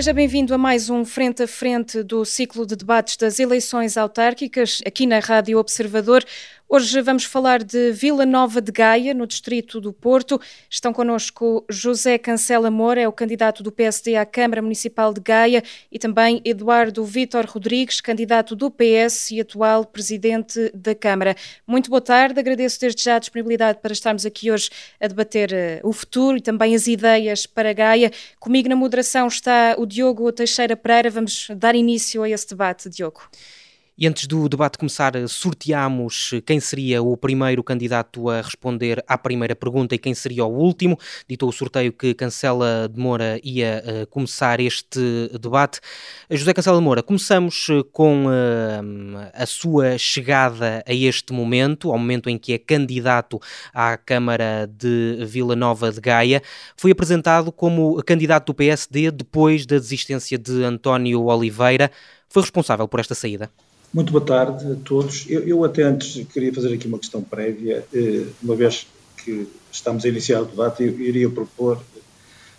Seja bem-vindo a mais um Frente a Frente do ciclo de debates das eleições autárquicas, aqui na Rádio Observador. Hoje vamos falar de Vila Nova de Gaia, no distrito do Porto. Estão connosco José Cancela Moura, é o candidato do PSD à Câmara Municipal de Gaia, e também Eduardo Vítor Rodrigues, candidato do PS e atual presidente da Câmara. Muito boa tarde, agradeço desde já a disponibilidade para estarmos aqui hoje a debater uh, o futuro e também as ideias para Gaia. Comigo na moderação está o Diogo Teixeira Pereira. Vamos dar início a esse debate, Diogo. E antes do debate começar, sorteamos quem seria o primeiro candidato a responder à primeira pergunta e quem seria o último. Ditou o sorteio que Cancela de Moura ia uh, começar este debate. José Cancela de Moura, começamos eh, com uh, a sua chegada a este momento, ao momento em que é candidato à Câmara de Vila Nova de Gaia. Foi apresentado como candidato do PSD depois da desistência de António Oliveira. Foi responsável por esta saída? Muito boa tarde a todos. Eu, eu, até antes queria fazer aqui uma questão prévia, eh, uma vez que estamos a iniciar o debate, eu iria propor,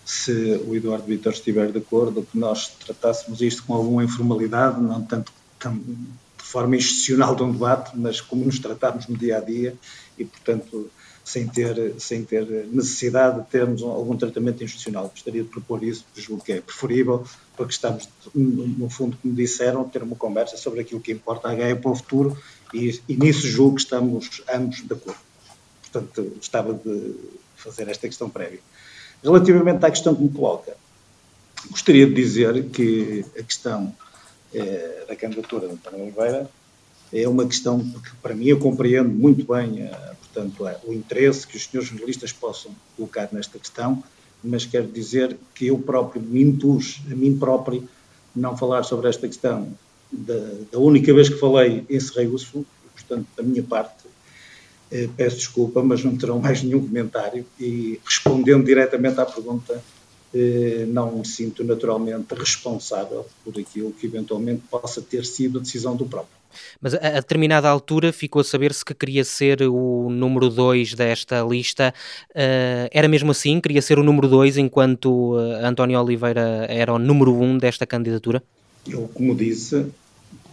se o Eduardo Vitor estiver de acordo, que nós tratássemos isto com alguma informalidade, não tanto de forma institucional de um debate, mas como nos tratamos no dia a dia e, portanto, sem ter, sem ter necessidade de termos algum tratamento institucional. Gostaria de propor isso, julgo que é preferível, porque estamos, no fundo, como disseram, ter uma conversa sobre aquilo que importa a Gaia para o futuro e, e nisso julgo que estamos ambos de acordo. Portanto, gostava de fazer esta questão prévia. Relativamente à questão que me coloca, gostaria de dizer que a questão é, da candidatura de António Oliveira é uma questão que, para mim, eu compreendo muito bem a portanto, é o interesse que os senhores jornalistas possam colocar nesta questão, mas quero dizer que eu próprio me impus a mim próprio não falar sobre esta questão. Da, da única vez que falei, encerrei o assunto, portanto, da minha parte, eh, peço desculpa, mas não terão mais nenhum comentário e respondendo diretamente à pergunta, eh, não me sinto naturalmente responsável por aquilo que eventualmente possa ter sido a decisão do próprio. Mas a, determinada altura ficou a saber-se que queria ser o número 2 desta lista. Uh, era mesmo assim? Queria ser o número 2 enquanto uh, António Oliveira era o número 1 um desta candidatura? Eu, como disse,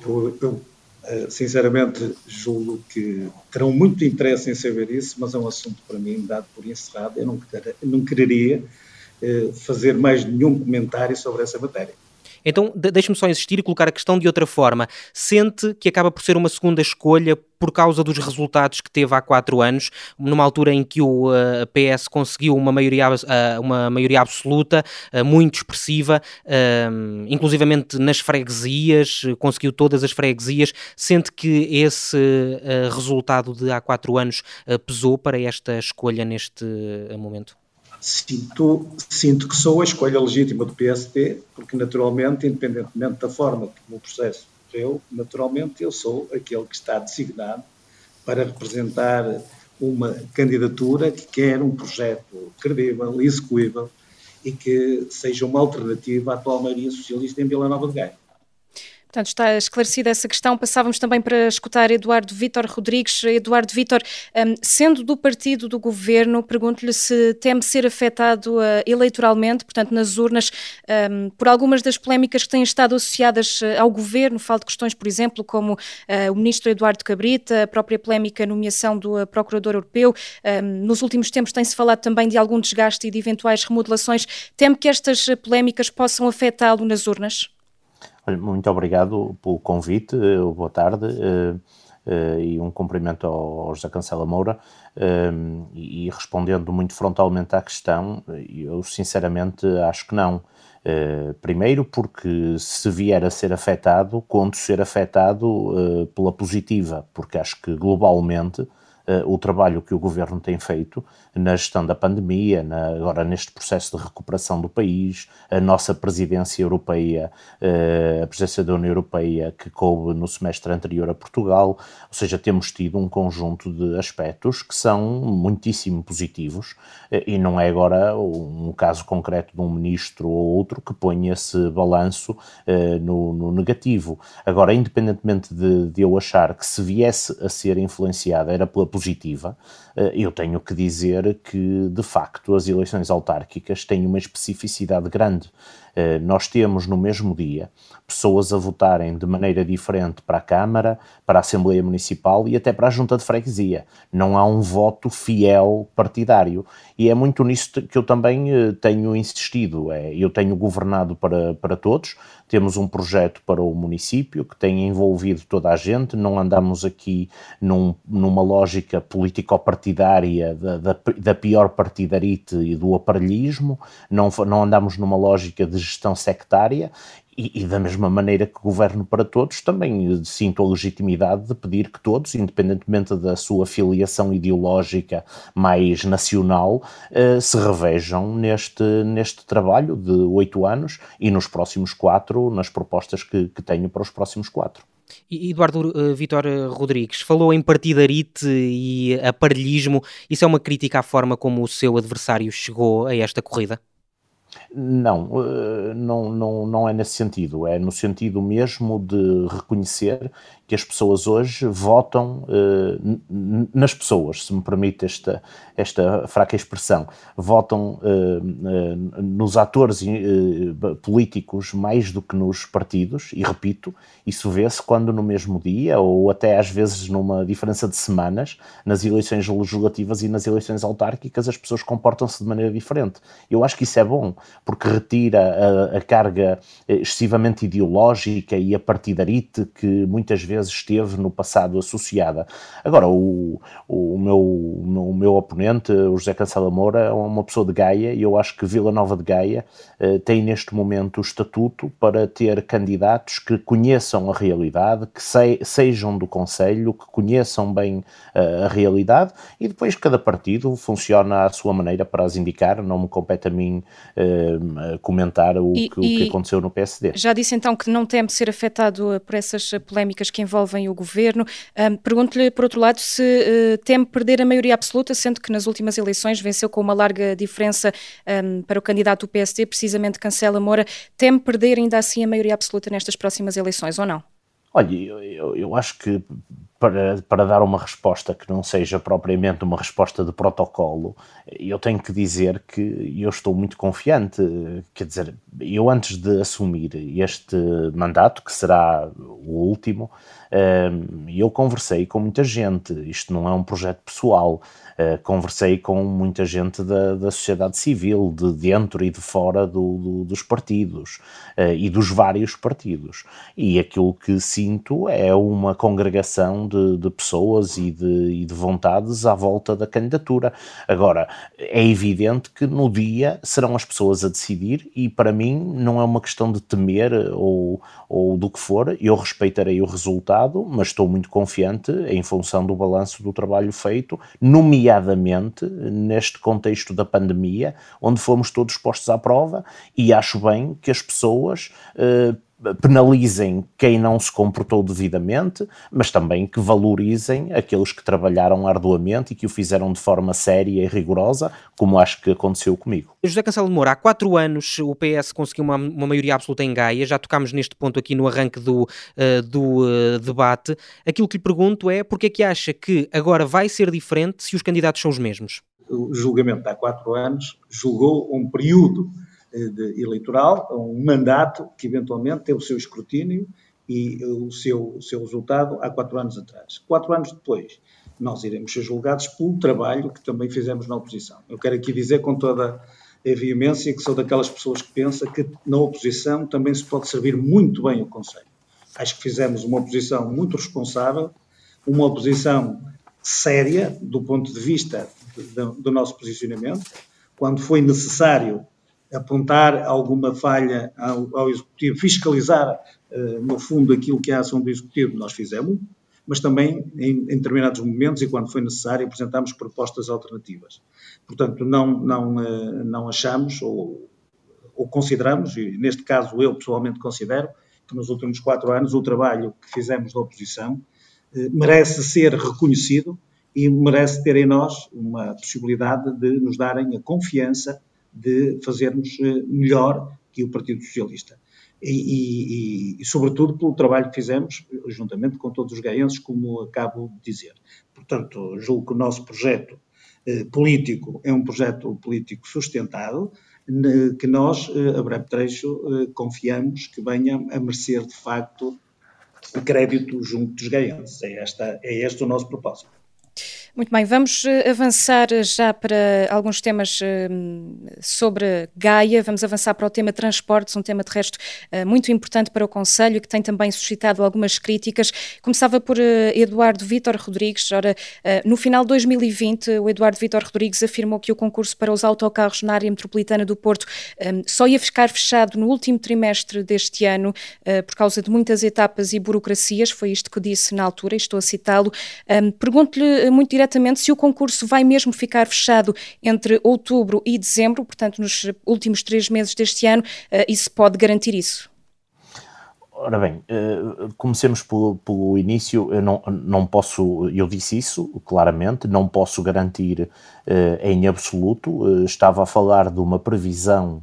eu, eu eh, sinceramente julgo que terão muito interesse em saber isso, mas é um assunto para mim dado por encerrado. Eu não, não quereria fazer mais nenhum comentário sobre essa matéria. Então, deixe-me só insistir e colocar a questão de outra forma. Sente que acaba por ser uma segunda escolha por causa dos resultados que teve há quatro anos, numa altura em que o uh, PS conseguiu uma maioria, uh, uma maioria absoluta, uh, muito expressiva, uh, inclusivamente nas freguesias, conseguiu todas as freguesias. Sente que esse resultado de há quatro anos pesou para esta escolha neste momento? Sinto, sinto que sou a escolha legítima do PST, porque naturalmente, independentemente da forma como o processo correu, naturalmente eu sou aquele que está designado para representar uma candidatura que quer um projeto credível, execuível e que seja uma alternativa à atual maioria socialista em Vila Nova de Gaia. Portanto, está esclarecida essa questão. Passávamos também para escutar Eduardo Vítor Rodrigues. Eduardo Vítor, um, sendo do partido do governo, pergunto-lhe se teme ser afetado uh, eleitoralmente, portanto, nas urnas, um, por algumas das polémicas que têm estado associadas uh, ao governo. Falo de questões, por exemplo, como uh, o ministro Eduardo Cabrita, a própria polémica nomeação do Procurador Europeu. Um, nos últimos tempos tem-se falado também de algum desgaste e de eventuais remodelações. Teme que estas polémicas possam afetá-lo nas urnas? Muito obrigado pelo convite, eh, boa tarde eh, eh, e um cumprimento ao José Cancela Moura. E respondendo muito frontalmente à questão, eu sinceramente acho que não. Primeiro, porque se vier a ser afetado, conto ser afetado pela positiva, porque acho que globalmente o trabalho que o governo tem feito na gestão da pandemia, na, agora neste processo de recuperação do país, a nossa presidência europeia, uh, a presidência da União Europeia que coube no semestre anterior a Portugal, ou seja, temos tido um conjunto de aspectos que são muitíssimo positivos uh, e não é agora um caso concreto de um ministro ou outro que põe esse balanço no, no, negativo. Agora, independentemente de, de eu achar que se viesse a ser influenciada era pela positiva, eu tenho que dizer que, de facto, as eleições autárquicas têm uma especificidade grande. Uh, nós temos no mesmo dia pessoas a votarem de maneira diferente para a Câmara, para a Assembleia Municipal e até para a Junta de Freguesia. Não há um voto fiel partidário. E é muito nisso que eu também uh, tenho insistido. É, eu tenho governado para, para todos, temos um projeto para o município que tem envolvido toda a gente, não andamos aqui num, numa lógica político-partidária da, da, da, pior partidarite e do aparelhismo, não, não andamos numa lógica de gestão sectária e, e, da mesma maneira que governo para todos, também sinto a legitimidade de pedir que todos, independentemente da sua filiação ideológica mais nacional, eh, se revejam neste, neste trabalho de oito anos e nos próximos quatro, nas propostas que, que tenho para os próximos quatro. Eduardo uh, Vitor Rodrigues falou em partidarite e aparelhismo. Isso é uma crítica à forma como o seu adversário chegou a esta corrida? Não, eh, não, não, não é nesse sentido. É no sentido mesmo de reconhecer que as pessoas hoje votam uh, nas pessoas, se me permite esta, esta fraca expressão, votam uh, uh, nos atores políticos mais do que nos partidos, e repito, isso vê-se quando no mesmo dia, ou até às vezes numa diferença de semanas, nas eleições legislativas e nas eleições autárquicas, as pessoas comportam-se de maneira diferente. Eu acho que isso é bom, porque retira a, a carga excessivamente ideológica e a partidarite que muitas vezes vezes esteve no passado associada. Agora, o, o, meu, o meu oponente, o José Cancela Moura, é uma pessoa de Gaia e eu acho que Vila Nova de Gaia eh, tem neste momento o estatuto para ter candidatos que conheçam a realidade, que se, sejam do Conselho, que conheçam bem uh, a realidade e depois cada partido funciona à sua maneira para as indicar. Não me compete a mim uh, comentar o, e, que, o que aconteceu no PSD. Já disse então que não teme ser afetado por essas polémicas que envolvem o governo. Um, Pergunto-lhe, por outro lado, se uh, teme perder a maioria absoluta, sendo que nas últimas eleições venceu com uma larga diferença um, para o candidato do PSD, precisamente Cancela Moura. Teme perder ainda assim a maioria absoluta nestas próximas eleições ou não? Olha, eu, eu, acho que para, para dar uma resposta que não seja propriamente uma resposta de protocolo, eu tenho que dizer que eu estou muito confiante. Quer dizer, eu antes de assumir este mandato, que será o último, eu conversei com muita gente. Isto não é um projeto pessoal. Uh, conversei com muita gente da, da sociedade civil, de dentro e de fora do, do, dos partidos uh, e dos vários partidos. E aquilo que sinto é uma congregação de, de pessoas e de, e de vontades à volta da candidatura. Agora, é evidente que no dia serão as pessoas a decidir, e para mim não é uma questão de temer ou, ou do que for, eu respeitarei o resultado, mas estou muito confiante em função do balanço do trabalho feito, nomeadamente neste contexto da pandemia, onde fomos todos postos à prova, e acho bem que as pessoas. Eh, penalizem quem não se comportou devidamente, mas também que valorizem aqueles que trabalharam arduamente e que o fizeram de forma séria e rigorosa, como acho que aconteceu comigo. José Cancelo de Moura, há quatro anos o PS conseguiu uma, uma maioria absoluta em Gaia, já tocámos neste ponto aqui no arranque do, uh, do uh, debate. Aquilo que lhe pergunto é porque é que acha que agora vai ser diferente se os candidatos são os mesmos? O julgamento há quatro anos julgou um período de, eleitoral, um mandato que eventualmente teve o seu escrutínio e o seu, o seu resultado há quatro anos atrás. Quatro anos depois, nós iremos ser julgados pelo trabalho que também fizemos na oposição. Eu quero aqui dizer com toda a veemência que sou daquelas pessoas que pensam que na oposição também se pode servir muito bem o Conselho. Acho que fizemos uma oposição muito responsável, uma oposição séria do ponto de vista do, do nosso posicionamento. Quando foi necessário apontar alguma falha ao, ao Executivo, fiscalizar, uh, no fundo, aquilo que é a ação do Executivo, nós fizemos, mas também, em, em determinados momentos e quando foi necessário, apresentámos propostas alternativas. Portanto, não, não, uh, não achamos ou, ou consideramos, e neste caso eu pessoalmente considero, que nos últimos quatro anos o trabalho que fizemos da oposição uh, merece ser reconhecido e merece ter em nós uma possibilidade de nos darem a confiança de fazermos eh, melhor que o Partido Socialista. E, e, e, sobretudo pelo trabalho que fizemos, juntamente com todos os gaenses, como acabo de dizer. Portanto, julgo que o nosso projeto eh, político é um projeto político sustentado, que nós, a breve trecho, confiamos que venha a merecer de facto crédito junto dos gaenses. É, esta, é este o nosso propósito. Muito bem, vamos eh, avançar já para alguns temas eh, sobre Gaia. Vamos avançar para o tema transportes, um tema de resto eh, muito importante para o Conselho, que tem também suscitado algumas críticas. Começava por Eduardo Vítor Rodrigues. Ora, no final de 2020, o Eduardo Vítor Rodrigues afirmou que o concurso para os autocarros na área metropolitana do Porto só ia ficar fechado no último trimestre deste ano por causa de muitas etapas e burocracias. Foi isto que disse na altura, e estou a citá-lo. Pergunto-lhe muito diretamente se o concurso vai mesmo ficar fechado entre outubro e dezembro, portanto, nos últimos três meses deste ano, e se pode garantir isso. Ora bem, uh, comecemos pelo, pelo, início. Eu não, não posso, eu disse isso claramente, não posso garantir em absoluto. Uh, estava a falar de uma previsão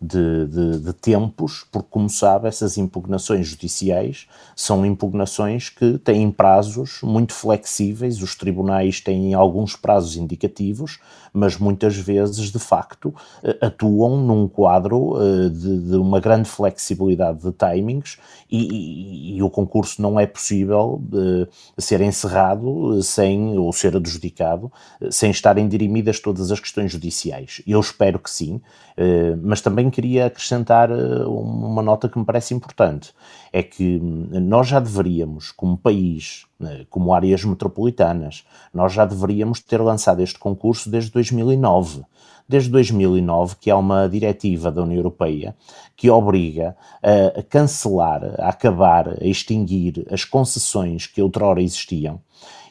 de, de, de, tempos, porque, como sabe, essas impugnações judiciais são impugnações que têm prazos muito flexíveis, os tribunais têm alguns prazos indicativos, mas muitas vezes, de facto, eh, atuam num quadro eh, de, de uma grande flexibilidade de timings e, e, e, o concurso não é possível de ser encerrado sem, ou ser adjudicado, sem estarem dirimidas todas as questões judiciais. Eu espero que sim, eh, mas também queria acrescentar eh, uma nota que me parece importante: é que hum, nós já deveríamos, como país, como áreas metropolitanas, nós já deveríamos ter lançado este concurso desde 2009 desde 2009 que há uma diretiva da União Europeia que obriga a cancelar, a acabar, a extinguir as concessões que outrora existiam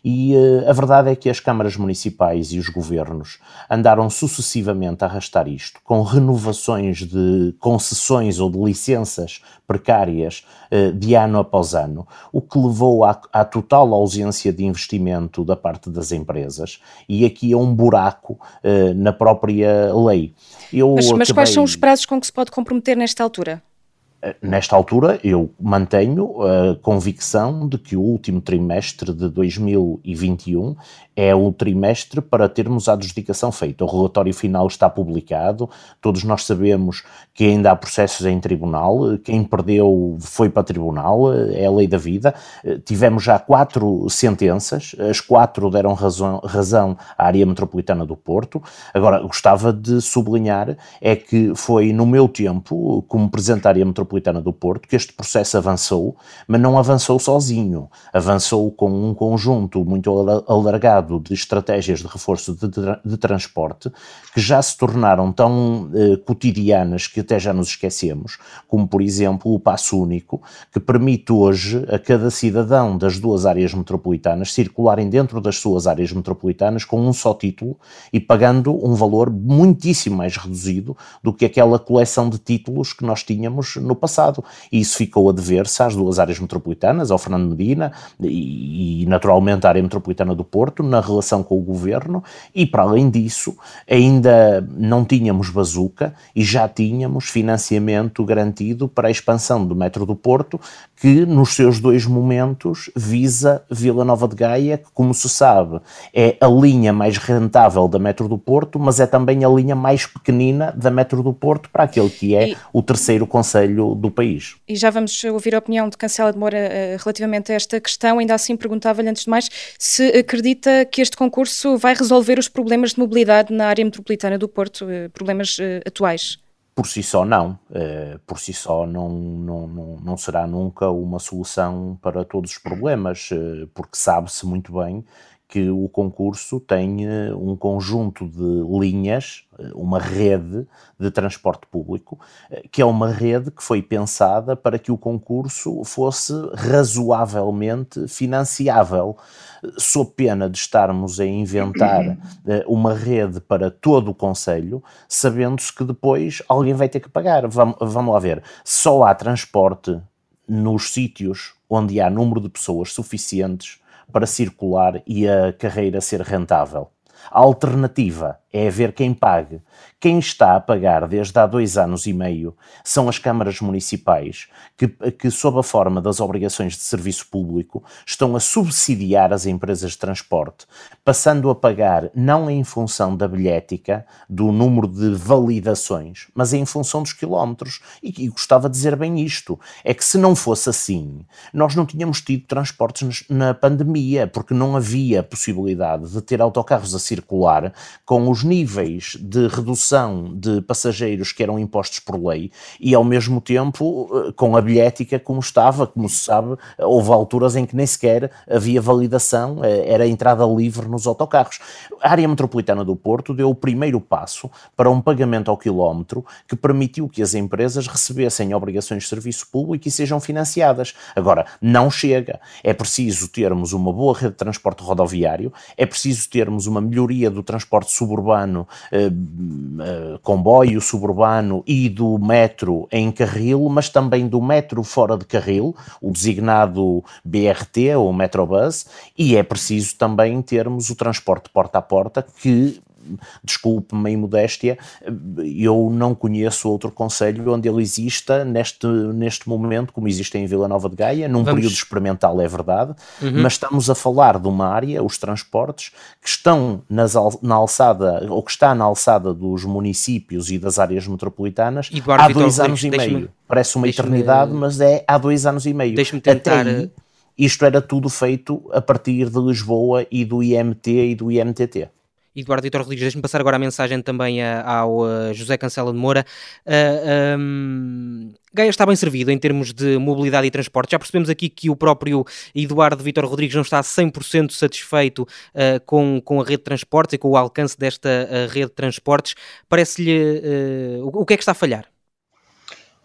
e uh, a verdade é que as câmaras municipais e os governos andaram sucessivamente a arrastar isto, com renovações de concessões ou de licenças precárias uh, de ano após ano, o que levou à, à, total ausência de investimento da parte das empresas e aqui é um buraco uh, na própria lei. Eu mas, mas quais são os prazos com que se pode comprometer nesta altura? Nesta altura, eu mantenho a convicção de que o último trimestre de 2021 é o trimestre para termos a adjudicação feita. O relatório final está publicado, todos nós sabemos que ainda há processos em tribunal, quem perdeu foi para tribunal, é a lei da vida. Tivemos já quatro sentenças, as quatro deram razão, razão à área metropolitana do Porto. Agora, gostava de sublinhar é que foi no meu tempo, como presidente da área metropolitana do Porto, que este processo avançou, mas não avançou sozinho, avançou com um conjunto muito alargado de estratégias de reforço de, de, de transporte que já se tornaram tão eh, cotidianas que até já nos esquecemos, como por exemplo o passo único, que permite hoje a cada cidadão das duas áreas metropolitanas circularem dentro das suas áreas metropolitanas com um só título e pagando um valor muitíssimo mais reduzido do que aquela coleção de títulos que nós tínhamos no passado. E isso ficou a dever-se às duas áreas metropolitanas, ao Fernando Medina e, e naturalmente à área metropolitana do Porto, na relação com o governo. E, para além disso, ainda não tínhamos bazuca e já tínhamos financiamento garantido para a expansão do metro do Porto, que nos seus dois momentos visa Vila Nova de Gaia, que, como se sabe, é a linha mais rentável da metro do Porto, mas é também a linha mais pequenina da metro do Porto para aquele que é e, o terceiro conselho do país. E já vamos ouvir a opinião de Cancela de Moura uh, relativamente a esta questão. Ainda assim, perguntava-lhe antes de mais se acredita que este concurso vai resolver os problemas de mobilidade na área metropolitana do Porto, eh, problemas eh, atuais? Por si só, não. Por si só, não, não, não, não será nunca uma solução para todos os problemas, porque sabe-se muito bem que o concurso tem um conjunto de linhas, uma rede de transporte público, que é uma rede que foi pensada para que o concurso fosse razoavelmente financiável, sob pena de estarmos a inventar uma rede para todo o Conselho, sabendo-se que depois alguém vai ter que pagar. Vamos, vamos lá ver, só há transporte nos sítios onde há número de pessoas suficientes para circular e a carreira ser rentável. A alternativa é haver quem pague. Quem está a pagar desde há dois anos e meio são as câmaras municipais, que, que, sob a forma das obrigações de serviço público, estão a subsidiar as empresas de transporte, passando a pagar não em função da bilhética, do número de validações, mas em função dos quilómetros. E, e gostava de dizer bem isto: é que se não fosse assim, nós não tínhamos tido transportes na pandemia, porque não havia possibilidade de ter autocarros a circular com os níveis de redução de passageiros que eram impostos por lei e, ao mesmo tempo, eh, com a bilhética como estava, como se sabe, houve alturas em que nem sequer havia validação, eh, era entrada livre nos autocarros. A área metropolitana do Porto deu o primeiro passo para um pagamento ao quilómetro que permitiu que as empresas recebessem obrigações de serviço público e sejam financiadas. Agora, não chega. É preciso termos uma boa rede de transporte rodoviário, é preciso termos uma melhoria do transporte suburbano eh, eh, comboio suburbano e do metro em carril, mas também do metro fora de carril, o designado BRT ou Metrobus, e é preciso também termos o transporte porta a porta que desculpe-me em modéstia, eu não conheço outro conselho onde ele exista neste, neste momento, como existe em Vila Nova de Gaia, num Vamos. período experimental, é verdade, uhum. mas estamos a falar de uma área, os transportes, que estão nas, na alçada, ou que está na alçada dos municípios e das áreas metropolitanas há dois anos e meio. Parece uma eternidade, mas é há dois anos e meio. Deixa-me tentar... Até aí, isto era tudo feito a partir de Lisboa e do IMT e do IMTT. Eduardo Vitor Rodrigues, deixe-me passar agora a mensagem também ao José Cancela de Moura. Uh, um, Gaia está bem servido em termos de mobilidade e transporte. Já percebemos aqui que o próprio Eduardo Vitor Rodrigues não está 100% satisfeito uh, com, com a rede de transportes e com o alcance desta uh, rede de transportes. Parece-lhe. Uh, o que é que está a falhar?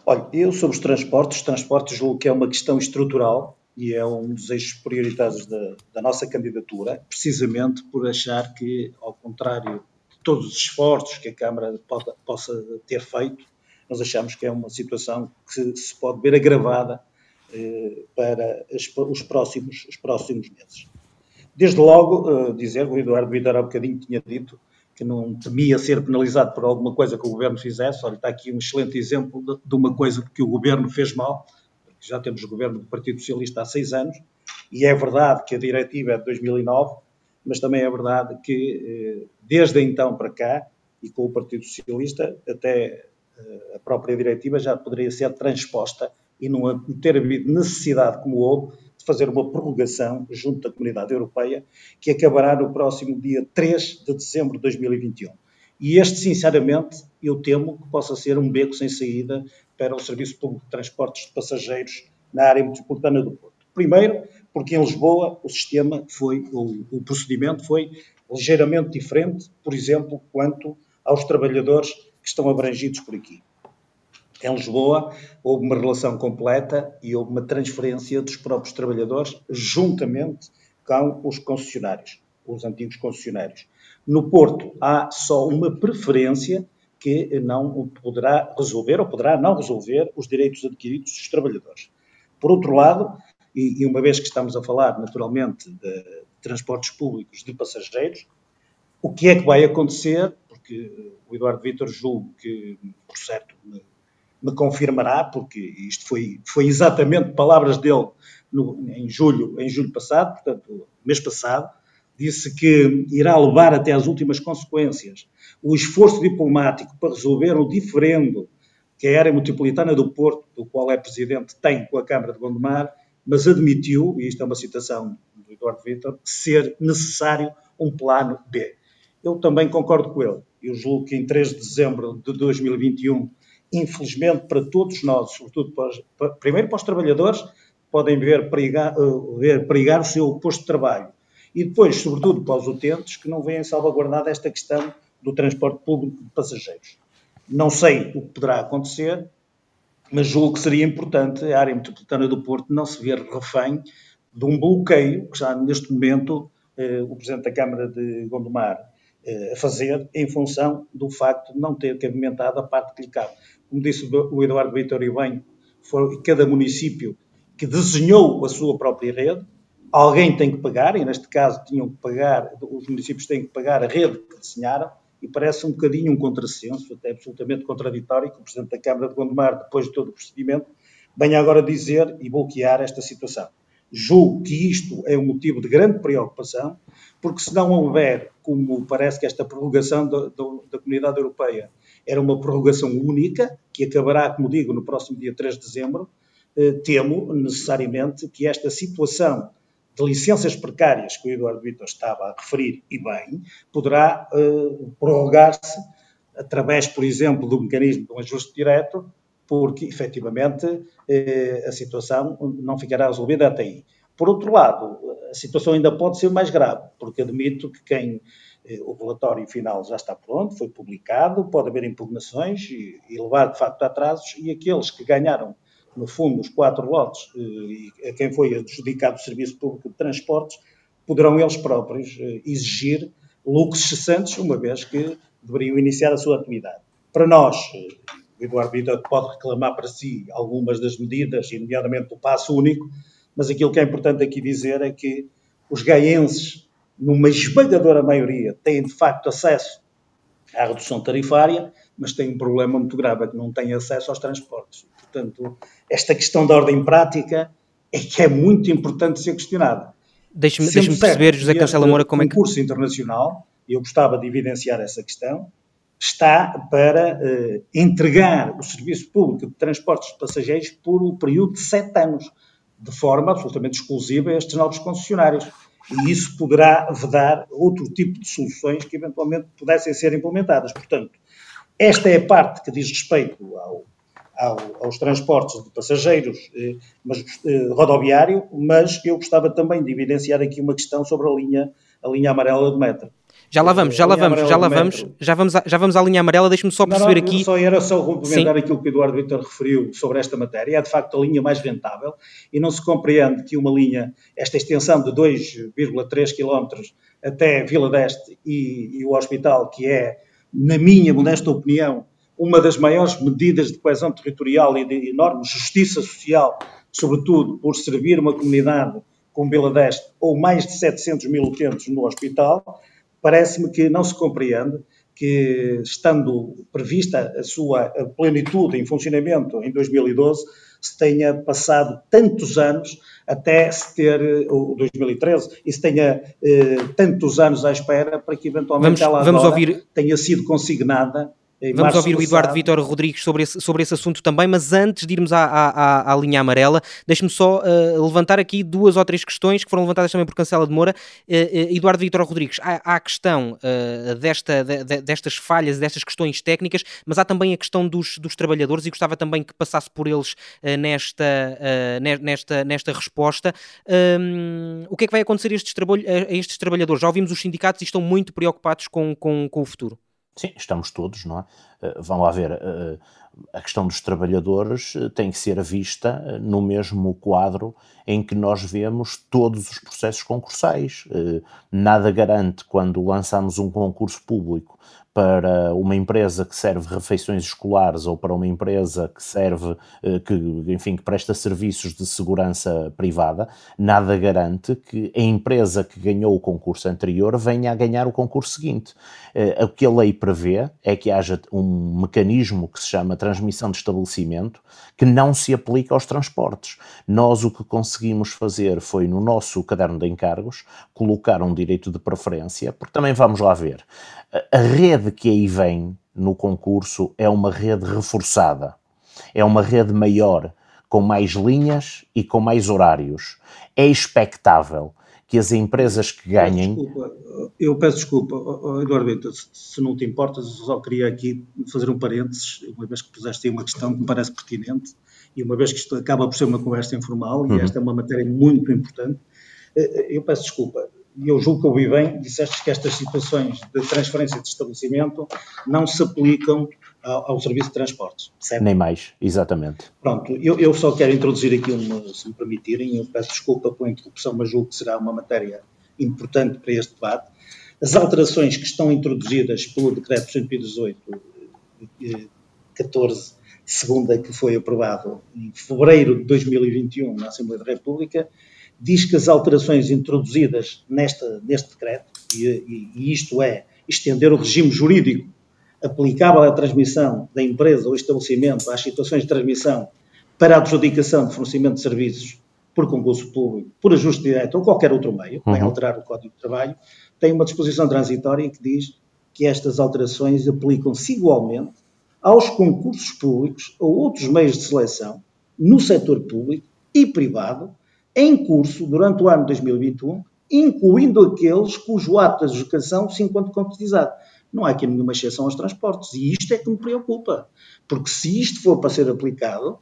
Olha, eu sobre os transportes, transportes julgo que é uma questão estrutural e é um dos eixos prioritários da, da, nossa candidatura, precisamente por achar que, contrário de todos os esforços que a Câmara pode, possa ter feito, nós achamos que é uma situação que se pode ver agravada eh, para as, os, próximos, os próximos meses. Desde logo, eh, dizer, o Eduardo Vidal há bocadinho tinha dito que não temia ser penalizado por alguma coisa que o Governo fizesse. Olha, está aqui um excelente exemplo de, de uma coisa que o Governo fez mal, já temos o governo do Partido Socialista há seis anos, e é verdade que a diretiva é de 2009, mas também é verdade que eh, desde então para cá, e com o Partido Socialista, até eh, a própria diretiva já poderia ser transposta e não ter havido necessidade, como houve, de fazer uma prorrogação junto da Comunidade Europeia, que acabará no próximo dia 3 de dezembro de 2021. E este, sinceramente, eu temo que possa ser um beco sem saída para o Serviço Público de Transportes de Passageiros na área metropolitana do Porto. Primeiro, porque em Lisboa o sistema foi, o, o procedimento foi ligeiramente diferente, por exemplo, quanto aos trabalhadores que estão abrangidos por aqui. Em Lisboa houve uma relação completa e houve uma transferência dos próprios trabalhadores juntamente com os concessionários, os antigos concessionários. No Porto há só uma preferência que não poderá resolver ou poderá não resolver os direitos adquiridos dos trabalhadores. Por outro lado, e, uma vez que estamos a falar naturalmente de transportes públicos de passageiros, o que é que vai acontecer? Porque o Eduardo Vitor julgo que, por certo, me, me, confirmará, porque isto foi, foi exatamente palavras dele no, em julho, em julho passado, portanto, mês passado, disse que irá levar até às últimas consequências o esforço diplomático para resolver o diferendo que a área metropolitana do Porto, do qual é presidente, tem com a Câmara de Gondomar, mas admitiu, e isto é uma citação do Eduardo Vitor, ser necessário um plano B. Eu também concordo com ele. Eu julgo que em 3 de dezembro de 2021, infelizmente para todos nós, sobretudo para os, para, primeiro para os trabalhadores, podem ver perigar, uh, ver perigar o seu posto de trabalho. E depois, sobretudo para os utentes, que não veem salvaguardada esta questão do transporte público de passageiros. Não sei o que poderá acontecer, mas julgo que seria importante a área metropolitana do Porto não se ver refém de um bloqueio que já neste momento eh, o Presidente da Câmara de Gondomar eh, a fazer em função do facto de não ter cabimentado a parte que lhe cabe. Como disse o Eduardo Vitor e bem, foi cada município que desenhou a sua própria rede, alguém tem que pagar, e neste caso tinham que pagar, os municípios têm que pagar a rede que desenharam, e parece um bocadinho um contrassenso, até absolutamente contraditório, que o Presidente da Câmara de Gondomar, depois de todo o procedimento, venha agora dizer e bloquear esta situação. Julgo que isto é um motivo de grande preocupação, porque se não houver, como parece que esta prorrogação da, da, da Comunidade Europeia era uma prorrogação única, que acabará, como digo, no próximo dia 3 de dezembro, eh, temo necessariamente que esta situação de licenças precárias que o Eduardo Vitor estava a referir, e bem, poderá eh, prorrogar-se através, por exemplo, do mecanismo de um ajuste direto, porque efetivamente eh, a situação não ficará resolvida até aí. Por outro lado, a situação ainda pode ser mais grave, porque admito que quem eh, o relatório final já está pronto, foi publicado, pode haver impugnações e, e levar de facto a atrasos, e aqueles que ganharam, no fundo, os quatro lotes eh, a quem foi adjudicado o Serviço Público de Transportes, poderão eles próprios exigir lucros cessantes, uma vez que deveriam iniciar a sua atividade. Para nós, o Eduardo Vitor pode reclamar para si algumas das medidas, nomeadamente o passo único, mas aquilo que é importante aqui dizer é que os gaenses, numa esmagadora maioria, têm de facto acesso à redução tarifária, mas têm um problema muito grave, é que não têm acesso aos transportes. Portanto, esta questão da ordem prática é que é muito importante ser questionada. Deixe-me deixe perceber, José Cancela Moura, como é que... O concurso internacional, e eu gostava de evidenciar essa questão, está para eh, entregar o serviço público de transportes de passageiros por um período de sete anos, de forma absolutamente exclusiva a estes novos concessionários. E isso poderá vedar outro tipo de soluções que eventualmente pudessem ser implementadas. Portanto, esta é a parte que diz respeito ao, ao, aos transportes de passageiros eh, mas, eh, rodoviário, mas eu gostava também de evidenciar aqui uma questão sobre a linha, a linha amarela do metro. Já lá vamos, já lá vamos, já lá vamos, já vamos, já vamos à linha amarela, deixe-me só perceber não, não, aqui. Só era só complementar Sim. aquilo que o Eduardo Vitor referiu sobre esta matéria, é de facto a linha mais rentável e não se compreende que uma linha, esta extensão de 2,3 km até Vila d'Este e, e o hospital, que é, na minha modesta opinião, uma das maiores medidas de coesão territorial e de enorme justiça social, sobretudo por servir uma comunidade como Vila d'Este, ou mais de 700 mil utentes no hospital, parece-me que não se compreende que, estando prevista a sua plenitude em funcionamento em 2012, se tenha passado tantos anos até se ter, o 2013, e se tenha eh, tantos anos à espera para que eventualmente vamos, ela vamos ouvir... tenha sido consignada Vamos ouvir o Eduardo Vitor Rodrigues sobre esse, sobre esse assunto também, mas antes de irmos à, à, à linha amarela, deixe-me só uh, levantar aqui duas ou três questões que foram levantadas também por Cancela de Moura. Uh, uh, Eduardo Vitor Rodrigues, há, há a questão desta, de, destas falhas, destas questões técnicas, mas há também a questão dos, dos trabalhadores e gostava também que passasse por eles nesta, nesta, nesta resposta. Um, o que é que vai acontecer a estes, a estes trabalhadores? Já ouvimos os sindicatos e estão muito preocupados com, com, com o futuro. Sim, estamos todos, não é? Uh, vão lá ver, uh, a questão dos trabalhadores uh, tem que ser vista no mesmo quadro em que nós vemos todos os processos concursais. nada garante quando lançamos um concurso público para uma empresa que serve refeições escolares ou para uma empresa que serve, eh, que, enfim, que presta serviços de segurança privada, nada garante que a empresa que ganhou o concurso anterior venha a ganhar o concurso seguinte. Eh, o que a lei prevê é que haja um mecanismo que se chama transmissão de estabelecimento que não se aplica aos transportes. Nós o que conseguimos fazer foi, no nosso caderno de encargos, colocar um direito de preferência, porque também vamos lá ver a rede que aí vem no concurso é uma rede reforçada, é uma rede maior, com mais linhas e com mais horários. É expectável que as empresas que ganhem. Desculpa, eu peço desculpa, Eduardo se não te importas, só queria aqui fazer um parênteses, uma vez que puseste aí uma questão que me parece pertinente, e uma vez que isto acaba por ser uma conversa informal, e uhum. esta é uma matéria muito importante, eh, eh, eu peço desculpa e eu julgo que ouvi bem, disseste que estas situações de transferência de estabelecimento não se aplicam ao, ao serviço de transportes, certo? Nem mais, exatamente. Pronto, eu, eu, só quero introduzir aqui uma, se me permitirem, eu peço desculpa pela interrupção, mas julgo que será uma matéria importante para este debate. As alterações que estão introduzidas pelo Decreto 118, 14, segunda que foi aprovado em fevereiro de 2021 na Assembleia da República, diz que as alterações introduzidas nesta, neste decreto, e, e, isto é estender o regime jurídico aplicável à transmissão da empresa ou estabelecimento às situações de transmissão para a adjudicação de fornecimento de serviços por concurso público, por ajuste direto ou qualquer outro meio, uhum. alterar o Código de Trabalho, tem uma disposição transitória que diz que estas alterações aplicam-se igualmente aos concursos públicos ou outros meios de seleção no setor público e privado em curso durante o ano 2021, incluindo aqueles cujo ato de adjudicação se encontre concretizado. Não há aqui nenhuma exceção aos transportes. E isto é que me preocupa. Porque se isto for para ser aplicado,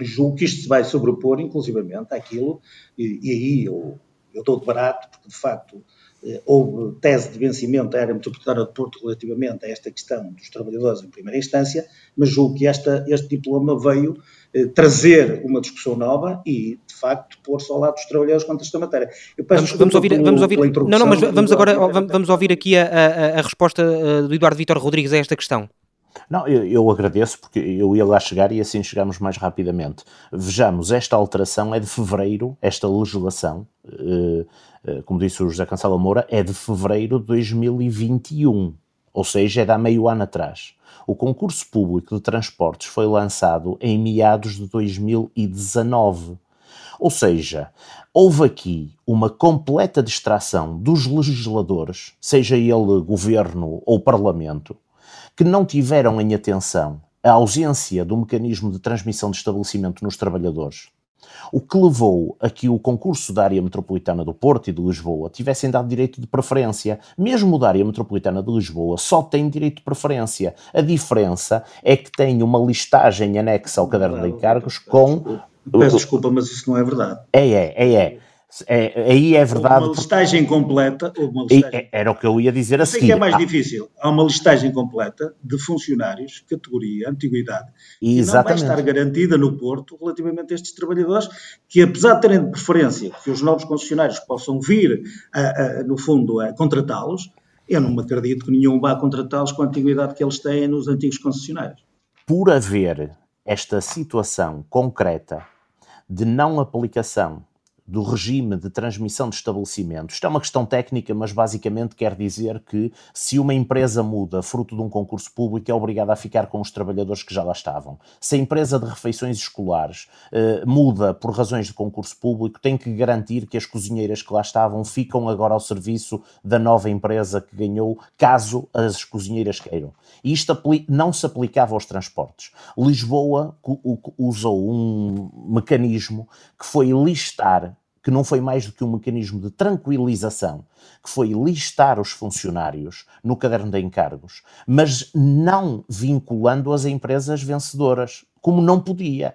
julgo que isto se vai sobrepor, inclusivamente, àquilo, e, e aí eu, eu dou de barato, porque de facto houve tese de vencimento da área metropolitana de Porto relativamente a esta questão dos trabalhadores em primeira instância, mas julgo que esta, este diploma veio eh, trazer uma discussão nova e, de facto, pôr-se ao lado dos trabalhadores quanto a esta matéria. vamos, vamos ouvir, pelo, vamos ouvir não, não, mas vamos agora vamos ouvir aqui a, a, a resposta eh, do Eduardo Vitor Rodrigues a esta questão. Não, eu, eu, agradeço porque eu ia lá chegar e assim chegamos mais rapidamente. Vejamos, esta alteração é de fevereiro, esta legislação, eh, eh, como disse o José Cancela Moura, é de fevereiro de 2021, ou seja, é de há meio ano atrás. O concurso público de transportes foi lançado em meados de 2019. Ou seja, houve aqui uma completa distração dos legisladores, seja ele governo ou parlamento, que não tiveram em atenção a ausência do mecanismo de transmissão de estabelecimento nos trabalhadores, o que levou a que o concurso da área metropolitana do Porto e de Lisboa tivessem dado direito de preferência. Mesmo o da área metropolitana de Lisboa só tem direito de preferência. A diferença é que tem uma listagem anexa ao caderno de encargos com. Peço desculpa, mas isso não é verdade. É, é, é, é. É, aí é verdade. Houve uma listagem completa. Uma listagem... É, era o que eu ia dizer a seguir. O que é mais ah. difícil? Há uma listagem completa de funcionários, categoria, antiguidade, que não vai estar garantida no Porto relativamente a estes trabalhadores, que apesar de terem de preferência que os novos concessionários possam vir, a, a, no fundo, a contratá-los, eu não me acredito que nenhum vá contratá-los com a antiguidade que eles têm nos antigos concessionários. Por haver esta situação concreta de não aplicação do regime de transmissão de estabelecimentos. Isto é uma questão técnica, mas basicamente quer dizer que se uma empresa muda fruto de um concurso público, é obrigada a ficar com os trabalhadores que já lá estavam. Se a empresa de refeições escolares eh, muda por razões de concurso público, tem que garantir que as cozinheiras que lá estavam ficam agora ao serviço da nova empresa que ganhou, caso as cozinheiras queiram. E isto não se aplicava aos transportes. Lisboa usou um mecanismo que foi listar que não foi mais do que um mecanismo de tranquilização, que foi listar os funcionários no caderno de encargos, mas não vinculando as empresas vencedoras, como não podia.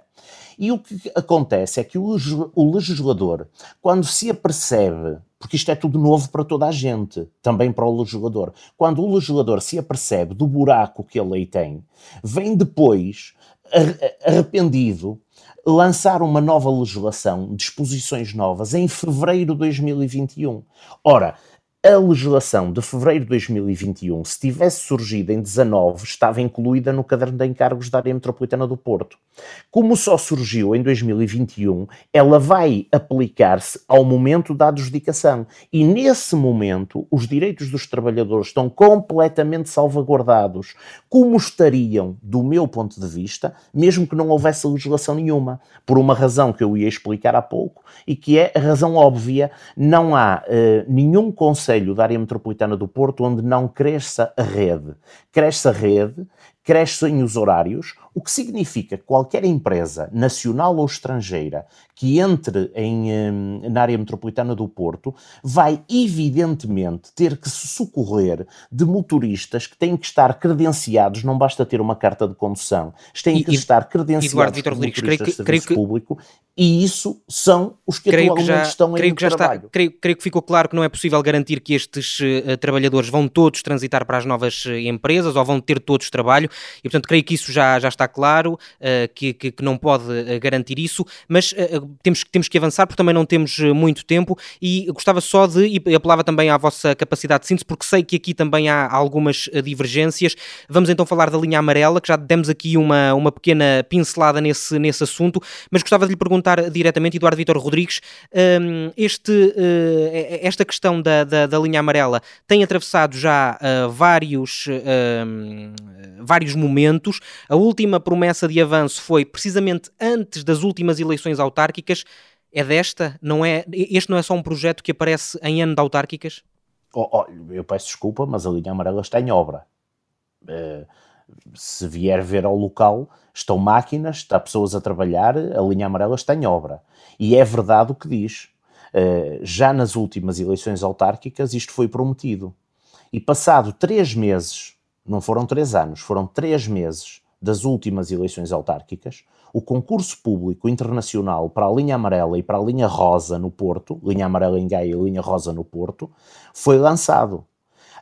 E o que acontece é que o legislador, quando se apercebe, porque isto é tudo novo para toda a gente, também para o legislador, quando o legislador se apercebe do buraco que a lei tem, vem depois arrependido lançar uma nova legislação, disposições novas, em fevereiro de 2021. Ora, a legislação de fevereiro de 2021, se tivesse surgido em 19, estava incluída no caderno de encargos da área metropolitana do Porto. Como só surgiu em 2021, ela vai aplicar-se ao momento da adjudicação. E nesse momento, os direitos dos trabalhadores estão completamente salvaguardados, como estariam, do meu ponto de vista, mesmo que não houvesse legislação nenhuma, por uma razão que eu ia explicar há pouco, e que é a razão óbvia: não há uh, nenhum conceito Conselho da área metropolitana do Porto onde não cresça a rede. Cresce a rede, crescem os horários, o que significa que qualquer empresa, nacional ou estrangeira, que entre em, hum, na área metropolitana do Porto, vai evidentemente ter que se socorrer de motoristas que têm que estar credenciados, não basta ter uma carta de condução, têm que e, estar credenciados Eduardo Vitor Rodrigues, creio que, creio que, público, e isso são os que creio atualmente que já, estão creio em que já trabalho. Está, creio, creio, que ficou claro que não é possível garantir que estes uh, trabalhadores vão todos transitar para as novas uh, empresas ou vão ter todos trabalho. E portanto creio que isso já, já está claro, uh, que, que, que, não pode uh, garantir isso, mas uh, temos, temos que avançar porque também não temos muito tempo. E gostava só de, e apelava também à vossa capacidade de síntese, porque sei que aqui também há algumas divergências. Vamos então falar da linha amarela, que já demos aqui uma, uma pequena pincelada nesse, nesse assunto, mas gostava de lhe perguntar diretamente, Eduardo Vitor Rodrigues, um, este, esta questão da, da, da, linha amarela tem atravessado já vários, vários momentos. A última promessa de avanço foi precisamente antes das últimas eleições autárquicas. É desta? Não é, este não é só um projeto que aparece em ano de autárquicas? Oh, oh, eu peço desculpa, mas a linha amarela está em obra. Uh, se vier ver ao local, estão máquinas, está pessoas a trabalhar, a linha amarela está em obra. E é verdade o que diz. Uh, já nas últimas eleições autárquicas isto foi prometido. E passado três meses, não foram três anos, foram três meses das últimas eleições autárquicas, o concurso público internacional para a linha amarela e para a linha rosa no Porto, linha amarela em Gaia e linha rosa no Porto, foi lançado.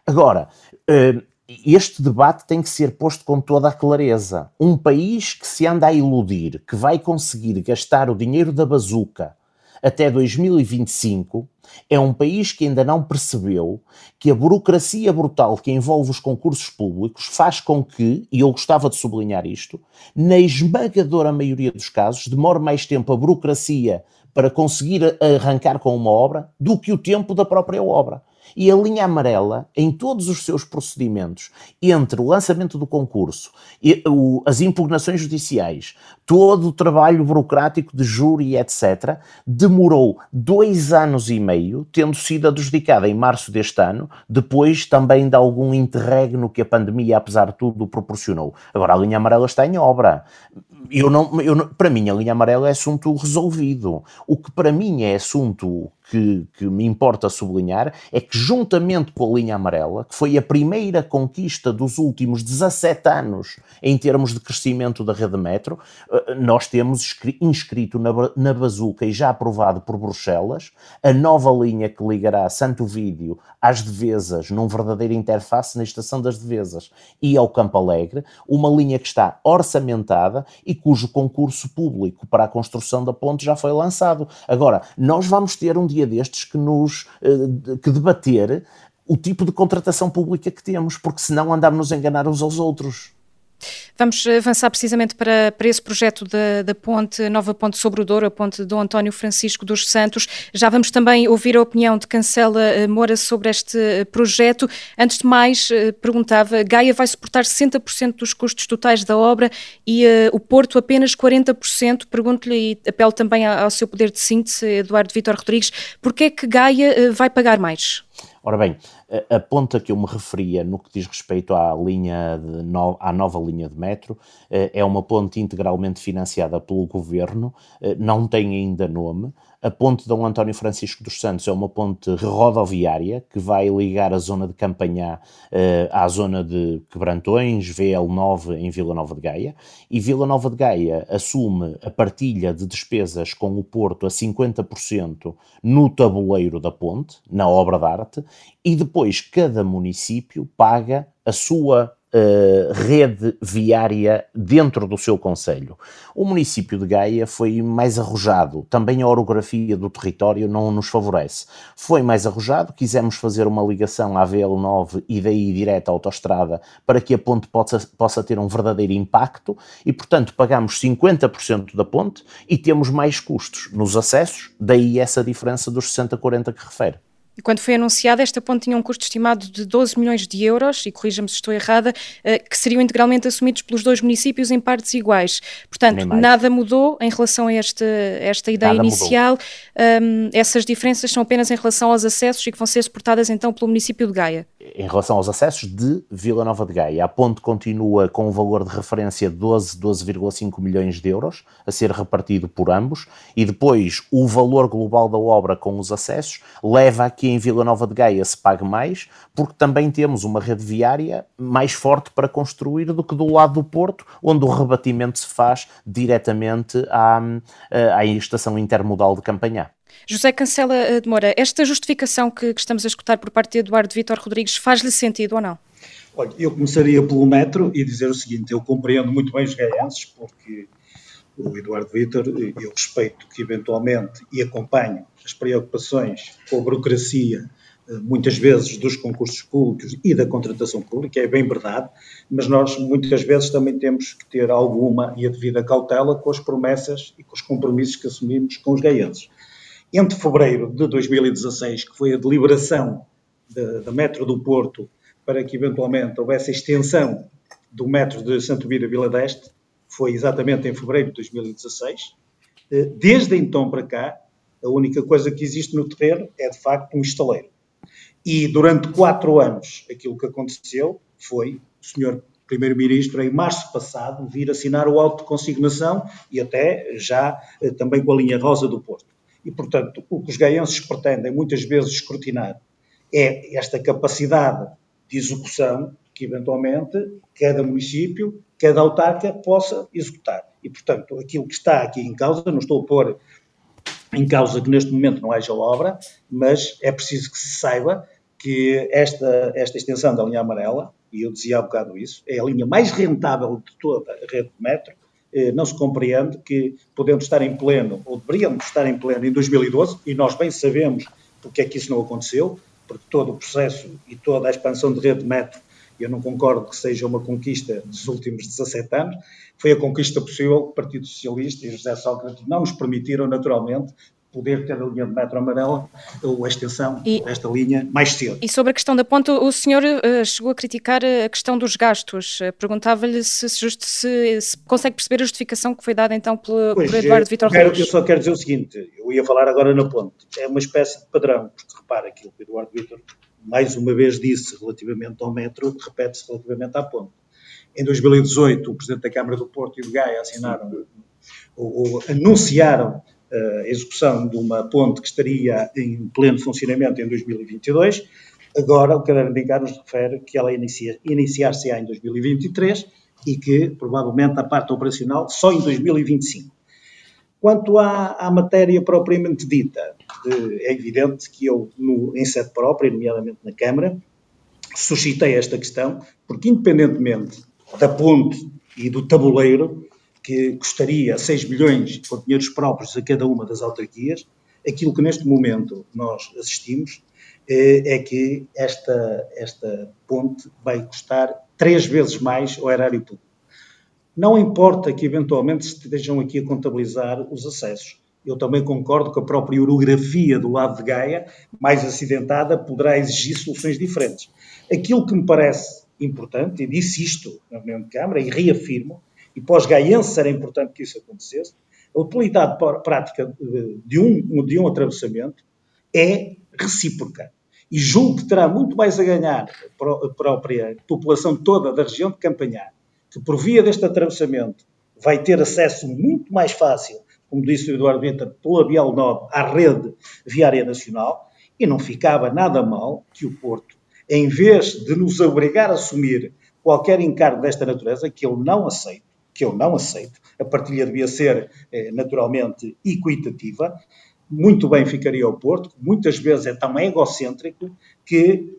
Agora, eh, este debate tem que ser posto com toda a clareza. Um país que se anda a iludir que vai conseguir gastar o dinheiro da bazuca até 2025 é um país que ainda não percebeu que a burocracia brutal que envolve os concursos públicos faz com que, e eu gostava de sublinhar isto, na esmagadora maioria dos casos, demore mais tempo a burocracia para conseguir arrancar com uma obra do que o tempo da própria obra. E a linha amarela, em todos os seus procedimentos, entre o lançamento do concurso, e, o, as impugnações judiciais, todo o trabalho burocrático de júri, etc., demorou dois anos e meio, tendo sido adjudicada em março deste ano, depois também de algum interregno que a pandemia, apesar de tudo, proporcionou. Agora, a linha amarela está em obra. Eu não, eu não, para mim, a linha amarela é assunto resolvido. O que para mim é assunto que, que, me importa sublinhar é que, juntamente com a linha amarela, que foi a primeira conquista dos últimos 17 anos em termos de crescimento da rede metro, eh, nós temos inscrito na, na bazuca e já aprovado por Bruxelas a nova linha que ligará Santo Vídeo às Devesas, num verdadeiro interface na Estação das Devesas e ao Campo Alegre, uma linha que está orçamentada e cujo concurso público para a construção da ponte já foi lançado. Agora, nós vamos ter um dia destes que nos eh, que debater o tipo de contratação pública que temos, porque senão andamos a enganar uns aos outros. Vamos avançar precisamente para, para esse projeto da, da ponte, nova ponte sobre o Douro, a ponte do António Francisco dos Santos. Já vamos também ouvir a opinião de Cancela eh, Moura sobre este eh, projeto. Antes de mais, eh, perguntava, Gaia vai suportar 60% dos custos totais da obra e uh, o Porto apenas 40%. Pergunto-lhe e apelo também ao seu poder de síntese, Eduardo Vitor Rodrigues, porquê é que Gaia vai pagar mais? Ora bem, a, ponta que eu me referia no que diz respeito à linha no, à nova linha de metro eh, é uma ponte integralmente financiada pelo governo, eh, não tem ainda nome, a ponte Dom António Francisco dos Santos é uma ponte rodoviária que vai ligar a zona de Campanhá uh, à zona de Quebrantões, VL9 em Vila Nova de Gaia, e Vila Nova de Gaia assume a partilha de despesas com o Porto a 50% no tabuleiro da ponte, na obra de arte, e depois cada município paga a sua uh, rede viária dentro do seu conselho. O município de Gaia foi mais arrojado, também a orografia do território não nos favorece. Foi mais arrojado, quisemos fazer uma ligação à VL9 e daí direto à autoestrada para que a ponte possa, possa ter um verdadeiro impacto e, portanto, pagamos 50% da ponte e temos mais custos nos acessos, daí essa diferença dos 60-40 que refere. E quando foi anunciada, esta ponte tinha um custo estimado de 12 milhões de euros, e corrija-me se estou errada, eh, que seriam integralmente assumidos pelos dois municípios em partes iguais. Portanto, nada mudou em relação a esta, esta ideia nada inicial. Um, essas diferenças são apenas em relação aos acessos e que vão ser suportadas então pelo município de Gaia. Em relação aos acessos de Vila Nova de Gaia, a ponte continua com um valor de referência de 12, 12,5 milhões de euros, a ser repartido por ambos, e depois o valor global da obra com os acessos leva aqui em Vila Nova de Gaia se pague mais, porque também temos uma rede viária mais forte para construir do que do lado do Porto, onde o rebatimento se faz diretamente à, à estação intermodal de Campanhã. José Cancela de Moura, esta justificação que, que estamos a escutar por parte de Eduardo Vitor Rodrigues faz-lhe sentido ou não? Olha, eu começaria pelo metro e dizer o seguinte: eu compreendo muito bem os gaienses, porque o Eduardo Vitor, eu respeito que eventualmente e acompanho as preocupações com a burocracia, eh, muitas vezes dos concursos públicos e da contratação pública, é bem verdade, mas nós muitas vezes também temos que ter alguma e a devida cautela com as promessas e com os compromissos que assumimos com os gaienses. Entre fevereiro de 2016, que foi a deliberação da Metro do Porto para que eventualmente houvesse a extensão do metro de Santo Vira Vila d'Este, foi exatamente em fevereiro de 2016. Eh, desde então para cá, a única coisa que existe no terreno é de facto um estaleiro. E durante quatro anos, aquilo que aconteceu foi o senhor Primeiro-Ministro, em março passado, vir assinar o auto de consignação e até já eh, também com a linha rosa do Porto. E, portanto, o que os gaienses pretendem muitas vezes escrutinar é esta capacidade de execução que, eventualmente, cada município, cada autarca possa executar. E, portanto, aquilo que está aqui em causa, não estou a pôr em causa que neste momento não haja obra, mas é preciso que se saiba que esta, esta extensão da linha amarela, e eu dizia há bocado isso, é a linha mais rentável de toda a rede de metro, eh, não se compreende que podemos estar em pleno, ou deveríamos estar em pleno em 2012, e nós bem sabemos porque é que isso não aconteceu, porque todo o processo e toda a expansão de rede de metro, eu não concordo que seja uma conquista dos últimos 17 anos, foi a conquista possível que o Partido Socialista e José Sócrates não nos permitiram, naturalmente, poder ter a linha de metro amarela ou a extensão e, desta linha mais cedo. E sobre a questão da ponte, o senhor uh, chegou a criticar a questão dos gastos. Uh, Perguntava-lhe se, se, se, se, consegue perceber a justificação que foi dada então pelo, pois, por Eduardo Vitor Reis. Eu só quero dizer o seguinte, eu ia falar agora na ponte, é uma espécie de padrão, porque repara aquilo que o Eduardo Vitor mais uma vez disse relativamente ao metro, repete-se relativamente à ponte. Em 2018, o Presidente da Câmara do Porto e de Gaia assinaram ou, ou anunciaram a execução de uma ponte que estaria em pleno funcionamento em 2022. Agora, o caderno de nos refere que ela inicia, iniciar-se-á em 2023 e que, provavelmente, a parte operacional só em 2025. Quanto à, à matéria propriamente dita, é evidente que eu, no, em sede própria, nomeadamente na Câmara, suscitei esta questão, porque, independentemente da ponte e do tabuleiro, que custaria 6 milhões com dinheiros próprios a cada uma das autarquias, aquilo que neste momento nós assistimos é, é que esta, esta ponte vai custar três vezes mais ao erário público. Não importa que eventualmente estejam aqui a contabilizar os acessos. Eu também concordo que a própria orografia do lado de Gaia, mais acidentada, poderá exigir soluções diferentes. Aquilo que me parece importante, e disse isto na reunião de Câmara, e reafirmo, e pós-gaiense era importante que isso acontecesse, a utilidade prática de um, de um atravessamento é recíproca. E julgo que terá muito mais a ganhar a própria população toda da região de Campanhar, que por via deste atravessamento vai ter acesso muito mais fácil, como disse o Eduardo Vinter, pela Bial Nobre, à rede viária nacional, e não ficava nada mal que o Porto, em vez de nos obrigar a assumir qualquer encargo desta natureza, que eu não aceito, que eu não aceito. A partilha devia ser eh, naturalmente equitativa. Muito bem ficaria ao Porto, muitas vezes é tão egocêntrico que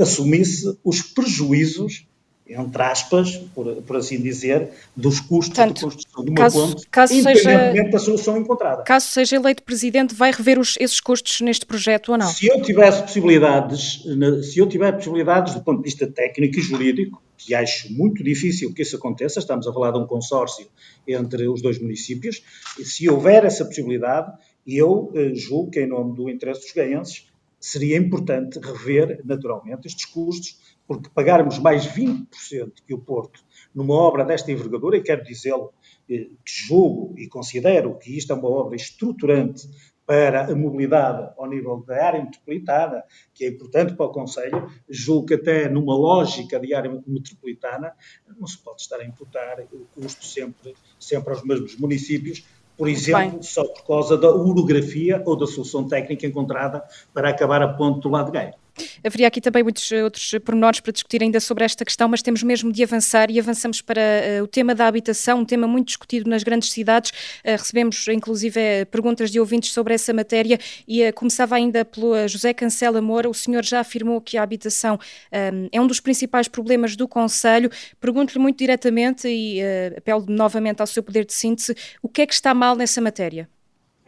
assumisse os prejuízos entre aspas, por, por, assim dizer, dos custos Portanto, de construção de uma caso, ponte, caso independentemente seja, da solução encontrada. Caso seja eleito Presidente, vai rever os, esses custos neste projeto ou não? Se eu tivesse possibilidades, se eu tiver possibilidades do ponto de vista técnico e jurídico, que acho muito difícil que isso aconteça, estamos a falar de um consórcio entre os dois municípios, se houver essa possibilidade, eu eh, julgo que em nome do interesse dos gaenses seria importante rever naturalmente estes custos, porque pagarmos mais 20% que o Porto numa obra desta envergadura, e quero dizê-lo, eh, que julgo e considero que isto é uma obra estruturante para a mobilidade ao nível da área metropolitana, que é importante para o Conselho, julgo que até numa lógica de área metropolitana não se pode estar a imputar o custo sempre, sempre aos mesmos municípios, por exemplo, Bem. só por causa da orografia ou da solução técnica encontrada para acabar a ponte do lado de Gaia. Haveria aqui também muitos outros pormenores para discutir ainda sobre esta questão, mas temos mesmo de avançar e avançamos para uh, o tema da habitação, um tema muito discutido nas grandes cidades. Uh, recebemos, inclusive, perguntas de ouvintes sobre essa matéria e uh, começava ainda pelo José Cancela Moura. O senhor já afirmou que a habitação um, é um dos principais problemas do Conselho. Pergunto-lhe muito diretamente e apelo novamente ao seu poder de síntese: o que é que está mal nessa matéria?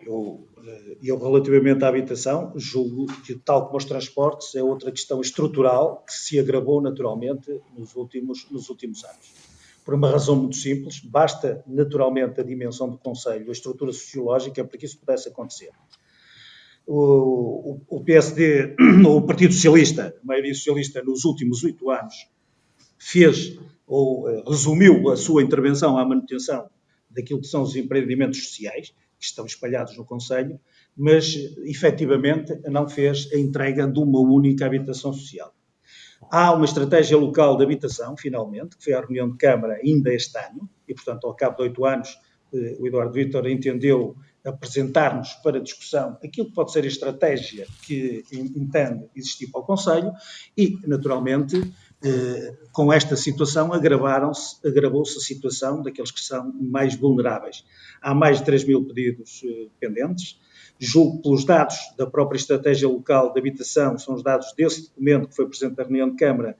Eu eu, relativamente à habitação, julgo que, tal como os transportes, é outra questão estrutural que se agravou naturalmente nos últimos, nos últimos anos. Por uma razão muito simples, basta naturalmente a dimensão do Conselho, a estrutura sociológica, para que isso pudesse acontecer. O, o, o PSD, o Partido Socialista, a maioria socialista, nos últimos oito anos, fez ou uh, resumiu a sua intervenção à manutenção daquilo que são os empreendimentos sociais, que estão espalhados no Conselho, mas efetivamente não fez a entrega de uma única habitação social. Há uma estratégia local de habitação, finalmente, que foi à reunião de Câmara ainda este ano, e, portanto, ao cabo de oito anos, eh, o Eduardo Vítor entendeu apresentar-nos para discussão aquilo que pode ser a estratégia que entende existir para o Conselho e, naturalmente, com esta situação agravou-se a situação daqueles que são mais vulneráveis. Há mais de 3 mil pedidos eh, pendentes, julgo pelos dados da própria estratégia local de habitação, são os dados desse documento que foi apresentado à reunião de Câmara,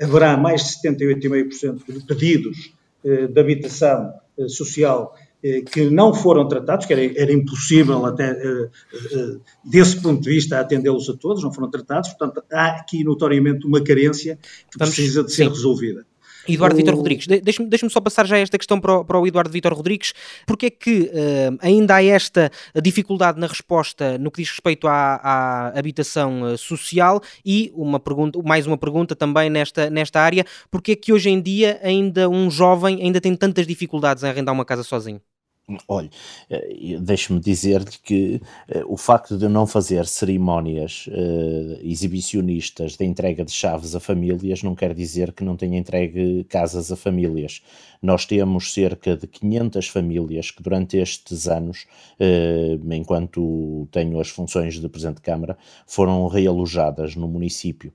haverá mais de 78,5% de pedidos eh, de habitação eh, social eh, que não foram tratados, que era, era impossível até desse ponto de vista atendê-los a todos, não foram tratados, portanto há aqui notoriamente uma carência que precisa de ser sim. resolvida. Eduardo o... Vitor Rodrigues, deixa-me deixa só passar já esta questão para o, para o Eduardo Vitor Rodrigues. Porque é que uh, ainda há esta dificuldade na resposta no que diz respeito à, à habitação social? E uma pergunta, mais uma pergunta também nesta, nesta área: porque é que hoje em dia ainda um jovem ainda tem tantas dificuldades em arrendar uma casa sozinho? Olha, eh, deixe-me dizer-lhe que uh, o facto de não fazer cerimónias uh, exibicionistas de entrega de chaves a famílias não quer dizer que não tenha entregue casas a famílias. Nós temos cerca de 500 famílias que durante estes anos, uh, enquanto tenho as funções de Presidente de Câmara, foram realojadas no município.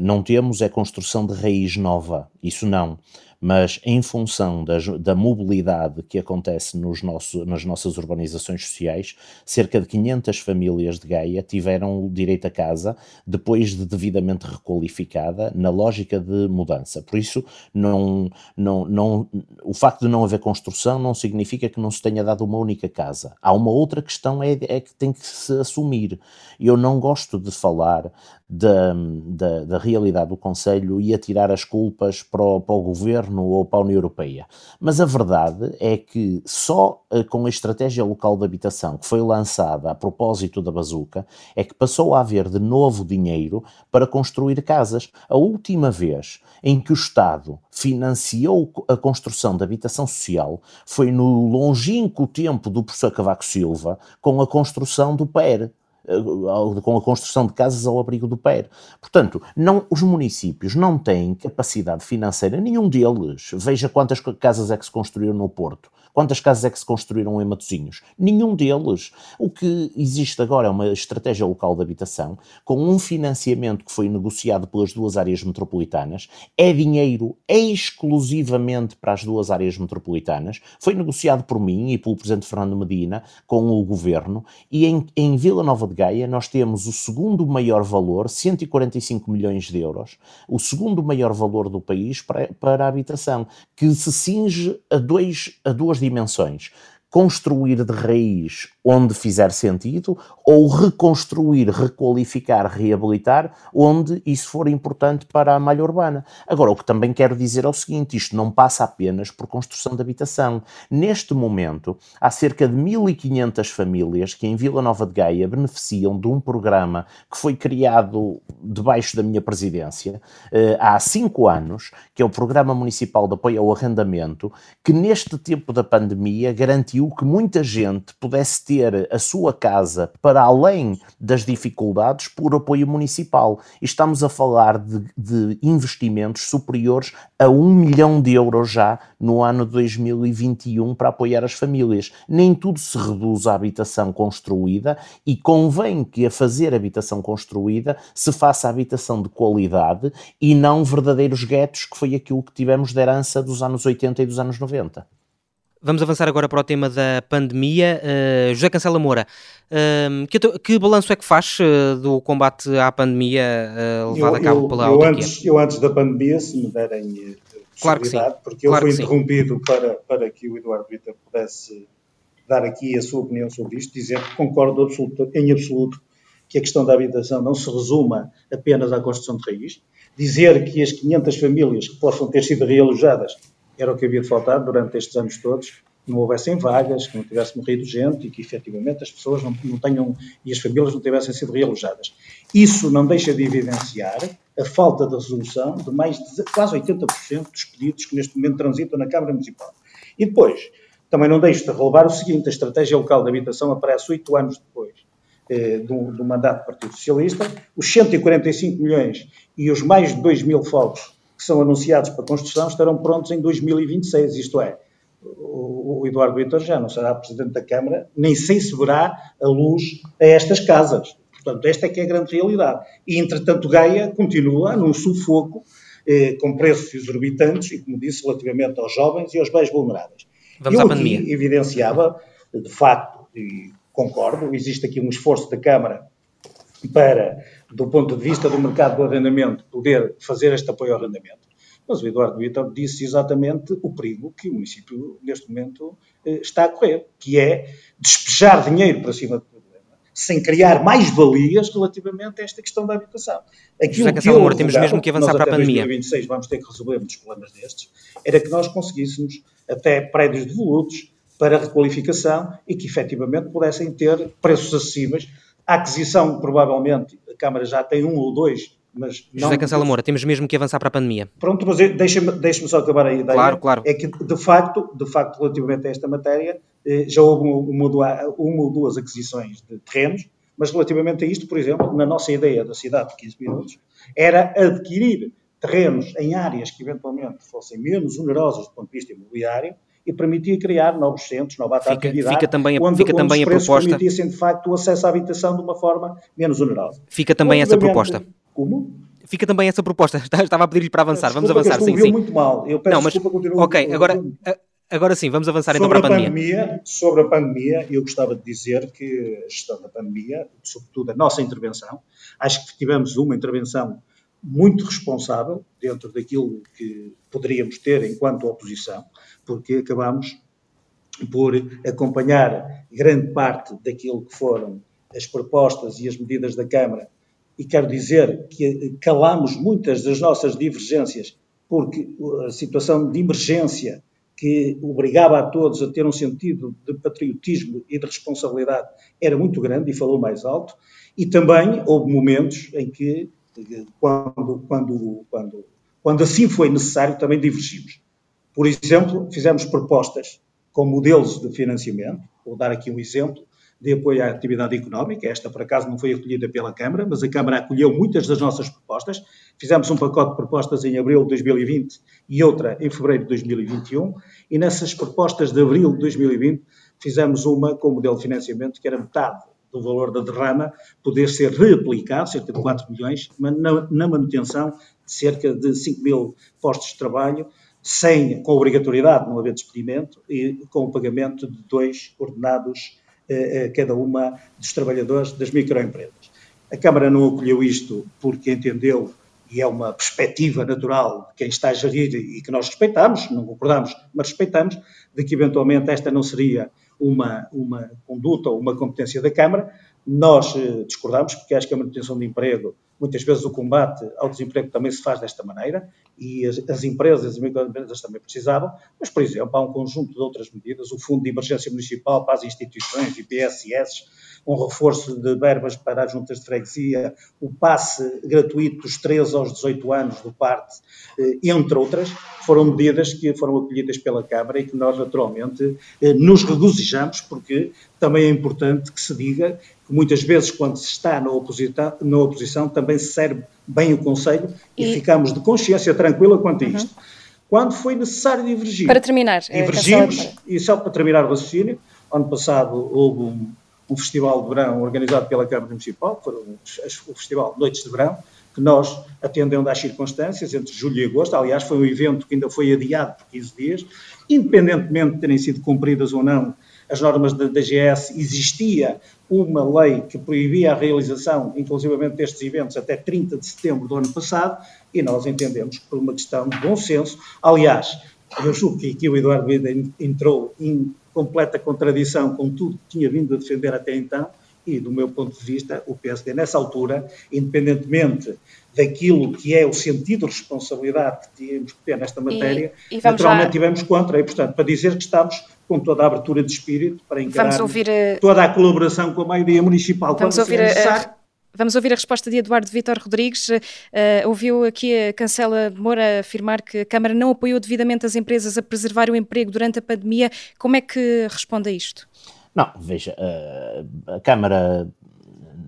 não temos é construção de raiz nova, isso não mas em função da, da mobilidade que acontece nos nosso, nas nossas urbanizações sociais, cerca de 500 famílias de Gaia tiveram direito a casa depois de devidamente requalificada na lógica de mudança. Por isso, não, não, não, o facto de não haver construção não significa que não se tenha dado uma única casa. Há uma outra questão é, é que tem que se assumir. Eu não gosto de falar da, da, da realidade do Conselho e atirar as culpas para o, para o governo ou para a União Europeia. Mas a verdade é que só eh, com a estratégia local de habitação que foi lançada a propósito da bazuca é que passou a haver de novo dinheiro para construir casas. A última vez em que o Estado financiou a construção de habitação social foi no longínquo tempo do professor Cavaco Silva com a construção do PER com a construção de casas ao abrigo do PER. Portanto, não, os municípios não têm capacidade financeira, nenhum deles. Veja quantas casas é que se construíram no Porto. Quantas casas é que se construíram em Matosinhos? Nenhum deles. O que existe agora é uma estratégia local de habitação com um financiamento que foi negociado pelas duas áreas metropolitanas. É dinheiro exclusivamente para as duas áreas metropolitanas. Foi negociado por mim e pelo Presidente Fernando Medina com o Governo e em, em Vila Nova de Gaia nós temos o segundo maior valor, 145 milhões de euros, o segundo maior valor do país para, para a habitação, que se cinge a, dois, a duas dimensões. Construir de raiz onde fizer sentido, ou reconstruir, requalificar, reabilitar, onde isso for importante para a malha urbana. Agora, o que também quero dizer é o seguinte: isto não passa apenas por construção de habitação. Neste momento, há cerca de 1.500 famílias que em Vila Nova de Gaia beneficiam de um programa que foi criado debaixo da minha presidência eh, há cinco anos, que é o Programa Municipal de Apoio ao Arrendamento, que neste tempo da pandemia garantiu que muita gente pudesse ter ter a sua casa para além das dificuldades por apoio municipal. Estamos a falar de, de investimentos superiores a um milhão de euros já no ano 2021 para apoiar as famílias. Nem tudo se reduz à habitação construída e convém que a fazer habitação construída se faça habitação de qualidade e não verdadeiros guetos, que foi aquilo que tivemos de herança dos anos 80 e dos anos 90. Vamos avançar agora para o tema da pandemia. Uh, José Cancela Moura, uh, que, que balanço é que faz uh, do combate à pandemia levado eu, a cabo pela eu, eu antes, eu antes da pandemia, se me derem claro que sim. porque claro eu fui interrompido para, para que o Eduardo Vitor pudesse dar aqui a sua opinião sobre isto, dizer que concordo absoluto, em absoluto que a questão da habitação não se resuma apenas à construção de raiz, dizer que as 500 famílias que possam ter sido realojadas era o que havia de faltar durante estes anos todos, não houvessem vagas, que não tivesse morrido gente e que efetivamente as pessoas não, não tenham e as famílias não tivessem sido realojadas. Isso não deixa de evidenciar a falta de resolução de mais de quase 80% dos pedidos que neste momento transitam na Câmara Municipal. E depois, também não deixo de relevar o seguinte: a estratégia local de habitação aparece oito anos depois eh, do, do mandato do Partido Socialista, os 145 milhões e os mais de 2 mil fogos que são anunciados para construção estarão prontos em 2026, isto é, o, Eduardo Vitor já não será Presidente da Câmara, nem sei se verá a luz a estas casas. Portanto, esta é que é a grande realidade. E, entretanto, Gaia continua num sufoco eh, com preços exorbitantes e, como disse, relativamente aos jovens e aos mais vulneráveis. Vamos Eu à pandemia. evidenciava, de facto, e concordo, existe aqui um esforço da Câmara para, do ponto de vista do mercado do arrendamento, poder fazer este apoio ao arrendamento. Mas o Eduardo Vitor disse exatamente o perigo que o município, neste momento, eh, está a correr, que é despejar dinheiro para cima do problema, sem criar mais valias relativamente a esta questão da habitação. Aquilo que eu temos mesmo que avançar para a pandemia. Em 2026 vamos ter que resolver muitos problemas destes, era que nós conseguíssemos até prédios devolutos para requalificação e que efetivamente pudessem ter preços acessíveis a aquisição, provavelmente, a Câmara já tem um ou dois, mas não... José Cancela Moura, temos mesmo que avançar para a pandemia. Pronto, mas deixa-me deixa só acabar a ideia. Claro, claro. É que, de facto, de facto relativamente a esta matéria, eh, já houve uma, uma ou duas aquisições de terrenos, mas relativamente a isto, por exemplo, na nossa ideia da cidade de 15 minutos, era adquirir terrenos em áreas que eventualmente fossem menos onerosas do ponto de vista imobiliário, e permitia criar novos centros, nova atividade, fica, fica também, onde, fica onde também os a proposta permitissem de facto o acesso à habitação de uma forma menos onerosa. Fica também essa proposta. Como? Fica também essa proposta. Estava a pedir-lhe para avançar. Desculpa, vamos avançar, sim, sim. muito mal. Eu peço Não, mas, desculpa, continuo. Ok, agora, agora sim, vamos avançar então para a pandemia. pandemia. Sobre a pandemia, eu gostava de dizer que a gestão da pandemia, sobretudo a nossa intervenção, acho que tivemos uma intervenção muito responsável dentro daquilo que poderíamos ter enquanto oposição, porque acabamos por acompanhar grande parte daquilo que foram as propostas e as medidas da Câmara, e quero dizer que calamos muitas das nossas divergências, porque a situação de emergência que obrigava a todos a ter um sentido de patriotismo e de responsabilidade era muito grande e falou mais alto, e também houve momentos em que, quando, quando, quando, quando assim foi necessário, também divergimos. Por exemplo, fizemos propostas com modelos de financiamento. Vou dar aqui um exemplo de apoio à atividade económica. Esta, por acaso, não foi acolhida pela Câmara, mas a Câmara acolheu muitas das nossas propostas. Fizemos um pacote de propostas em abril de 2020 e outra em fevereiro de 2021. E nessas propostas de abril de 2020, fizemos uma com o modelo de financiamento que era metade do valor da derrama, poder ser reaplicado, cerca de 4 milhões, na, na manutenção de cerca de 5 mil postos de trabalho sem, com obrigatoriedade, não haver despedimento, e com o pagamento de dois ordenados eh, eh, cada uma dos trabalhadores das microempresas. A Câmara não acolheu isto porque entendeu, e é uma perspectiva natural de quem está a gerir e que nós respeitamos, não concordamos, mas respeitamos, de que eventualmente esta não seria uma, uma conduta ou uma competência da Câmara, nós discordamos, porque acho que a manutenção de emprego Muitas vezes o combate ao desemprego também se faz desta maneira e as, as empresas e as microempresas também precisavam, mas, por exemplo, há um conjunto de outras medidas, o Fundo de Emergência Municipal para as instituições e PSS, um reforço de verbas para as juntas de freguesia, o passe gratuito dos 13 aos 18 anos do PARTE, eh, entre outras, foram medidas que foram acolhidas pela Câmara e que nós, naturalmente, eh, nos regozijamos, porque também é importante que se diga que muitas vezes, quando se está na oposição, na oposição também se serve bem o Conselho e, e ficamos de consciência tranquila quanto a uhum. isto. Uhum. Quando foi necessário divergir. Para terminar. Eh, divergimos, e só para terminar o raciocínio, ano passado houve um, um festival de verão organizado pela Câmara Municipal, foi o Festival Noites de Verão, que nós, atendendo às circunstâncias, entre julho e agosto, aliás, foi um evento que ainda foi adiado por 15 dias, independentemente de terem sido cumpridas ou não as normas da DGS, existia uma lei que proibia a realização, inclusivamente destes eventos, até 30 de setembro do ano passado, e nós entendemos por uma questão de bom senso. Aliás, eu julgo que aqui o Eduardo Vida entrou em completa contradição com tudo que tinha vindo a defender até então, e, do meu ponto de vista, o PSD, nessa altura, independentemente daquilo que é o sentido de responsabilidade que tínhamos que ter nesta matéria, e, e naturalmente já... tivemos contra, e, portanto, para dizer que estamos com toda a abertura de espírito para encarar ouvir, toda a colaboração com a maioria municipal. Vamos ouvir a, Vamos ouvir a resposta de Eduardo Vitor Rodrigues. Uh, ouviu aqui a Cancela Moura afirmar que a Câmara não apoiou devidamente as empresas a preservar o emprego durante a pandemia. Como é que responde a isto? Não, veja, uh, a Câmara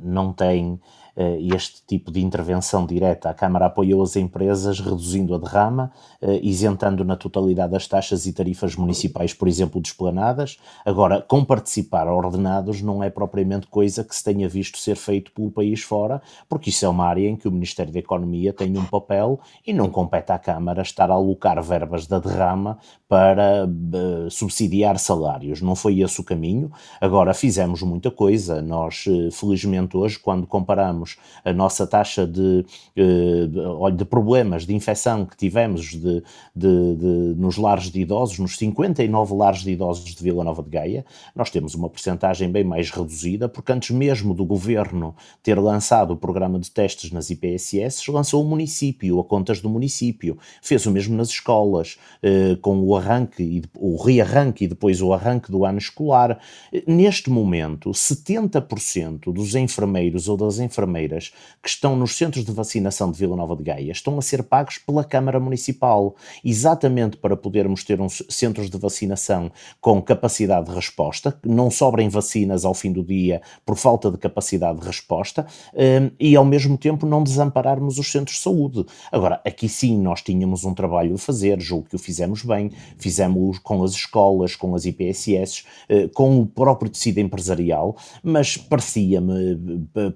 não tem este tipo de intervenção direta. A Câmara apoiou as empresas reduzindo a derrama, uh, isentando na totalidade as taxas e tarifas municipais, por exemplo, desplanadas. Agora, com participar ordenados não é propriamente coisa que se tenha visto ser feito pelo país fora, porque isso é uma área em que o Ministério da Economia tem um papel e não compete à Câmara estar a alocar verbas da derrama para uh, subsidiar salários. Não foi esse o caminho. Agora, fizemos muita coisa. Nós, felizmente, hoje, quando comparamos a nossa taxa de, eh, de problemas de infecção que tivemos de, de, de, nos lares de idosos, nos 59 lares de idosos de Vila Nova de Gaia, nós temos uma percentagem bem mais reduzida, porque antes mesmo do governo ter lançado o programa de testes nas IPSS, lançou o município, a contas do município, fez o mesmo nas escolas, eh, com o arranque, o rearranque e depois o arranque do ano escolar. Neste momento, 70% dos enfermeiros ou das enfermeiras enfermeiras que estão nos centros de vacinação de Vila Nova de Gaia estão a ser pagos pela Câmara Municipal, exatamente para podermos ter uns centros de vacinação com capacidade de resposta, não sobrem vacinas ao fim do dia por falta de capacidade de resposta hum, e ao mesmo tempo não desampararmos os centros de saúde. Agora, aqui sim nós tínhamos um trabalho a fazer, julgo que o fizemos bem, fizemos com as escolas, com as IPSS, eh, com o próprio tecido empresarial, mas parecia-me,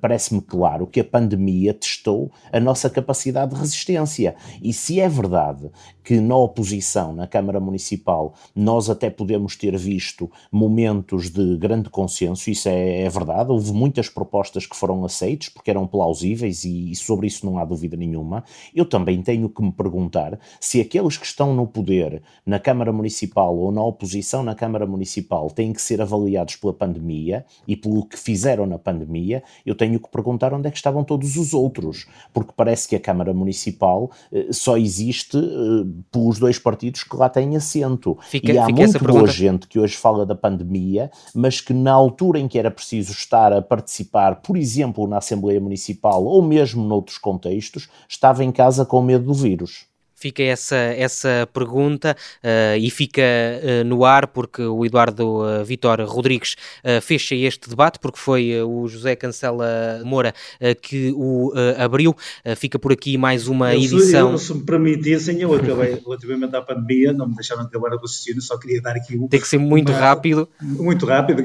parece-me claro claro que a pandemia testou a nossa capacidade de resistência. E se é verdade que na oposição, na Câmara Municipal, nós até podemos ter visto momentos de grande consenso, isso é, é verdade, houve muitas propostas que foram aceitas porque eram plausíveis e, e sobre isso não há dúvida nenhuma. Eu também tenho que me perguntar se aqueles que estão no poder na Câmara Municipal ou na oposição na Câmara Municipal têm que ser avaliados pela pandemia e pelo que fizeram na pandemia, eu tenho que perguntar onde é que estavam todos os outros, porque parece que a Câmara Municipal eh, só existe eh, pelos dois partidos que lá têm assento. Fica, e há muito boa gente que hoje fala da pandemia, mas que na altura em que era preciso estar a participar, por exemplo, na Assembleia Municipal ou mesmo noutros contextos, estava em casa com medo do vírus. Fica essa, essa pergunta uh, e fica uh, no ar porque o Eduardo uh, Vitor Rodrigues fecha este debate, porque foi o José Cancela Moura que o abriu. fica por aqui mais uma eu, edição. Eu, se me permitissem, eu acabei relativamente à pandemia, não me deixaram acabar a raciocínio, só queria dar aqui um. Tem que ser muito uma, rápido. Muito rápido.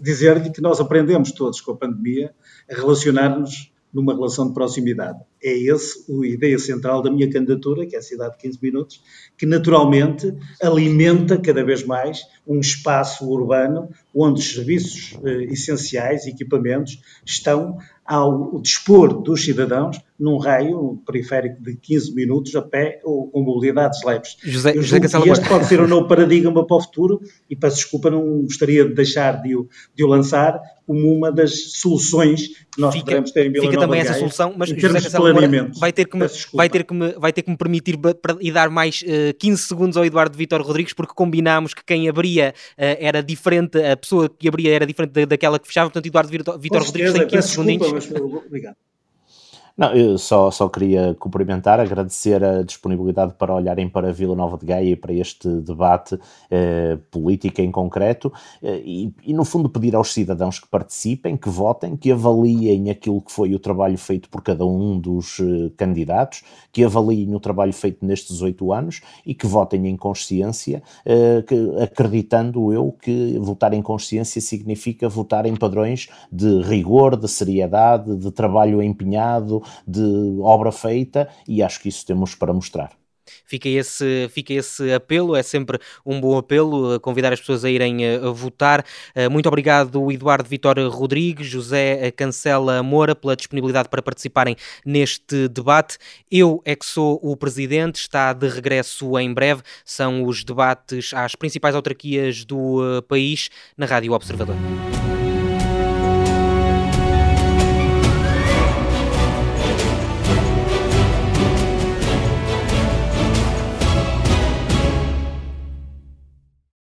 Dizer-lhe que nós aprendemos todos com a pandemia a relacionar-nos numa relação de proximidade. É esse a ideia central da minha candidatura, que é a cidade de 15 minutos, que naturalmente alimenta cada vez mais um espaço urbano onde os serviços eh, essenciais, equipamentos, estão ao dispor dos cidadãos num raio periférico de 15 minutos a pé ou com mobilidades leves. José, José este pode ser um novo paradigma para o futuro e peço desculpa, não gostaria de deixar de o, de o lançar como uma das soluções que nós fica, poderemos ter em Vila Fica Nova também essa solução, mas José Castelo vai ter que me, vai ter que me, vai ter que me permitir e dar mais uh, eh, 15 segundos ao Eduardo Vitor Rodrigues porque combinámos que quem abria uh, era diferente, a pessoa que abria era diferente daquela que fechava, portanto Eduardo Vitor Rodrigues tem 15 segundinhos. Obrigado. Não, eu só, só queria cumprimentar, agradecer a disponibilidade para olharem para Vila Nova de Gaia e para este debate eh, político em concreto eh, e, e, no fundo, pedir aos cidadãos que participem, que votem, que avaliem aquilo que foi o trabalho feito por cada um dos eh, candidatos, que avaliem o trabalho feito nestes oito anos e que votem em consciência, eh, que, acreditando eu que votar em consciência significa votar em padrões de rigor, de seriedade, de trabalho empenhado de obra feita e acho que isso temos para mostrar. Fica esse, fica esse apelo, é sempre um bom apelo, convidar as pessoas a irem a, a votar. Uh, muito obrigado, Eduardo Vitória Rodrigues, José Cancela Moura, pela disponibilidade para participarem neste debate. Eu é que sou o presidente, está de regresso em breve. São os debates às principais autarquias do país na Rádio Observador.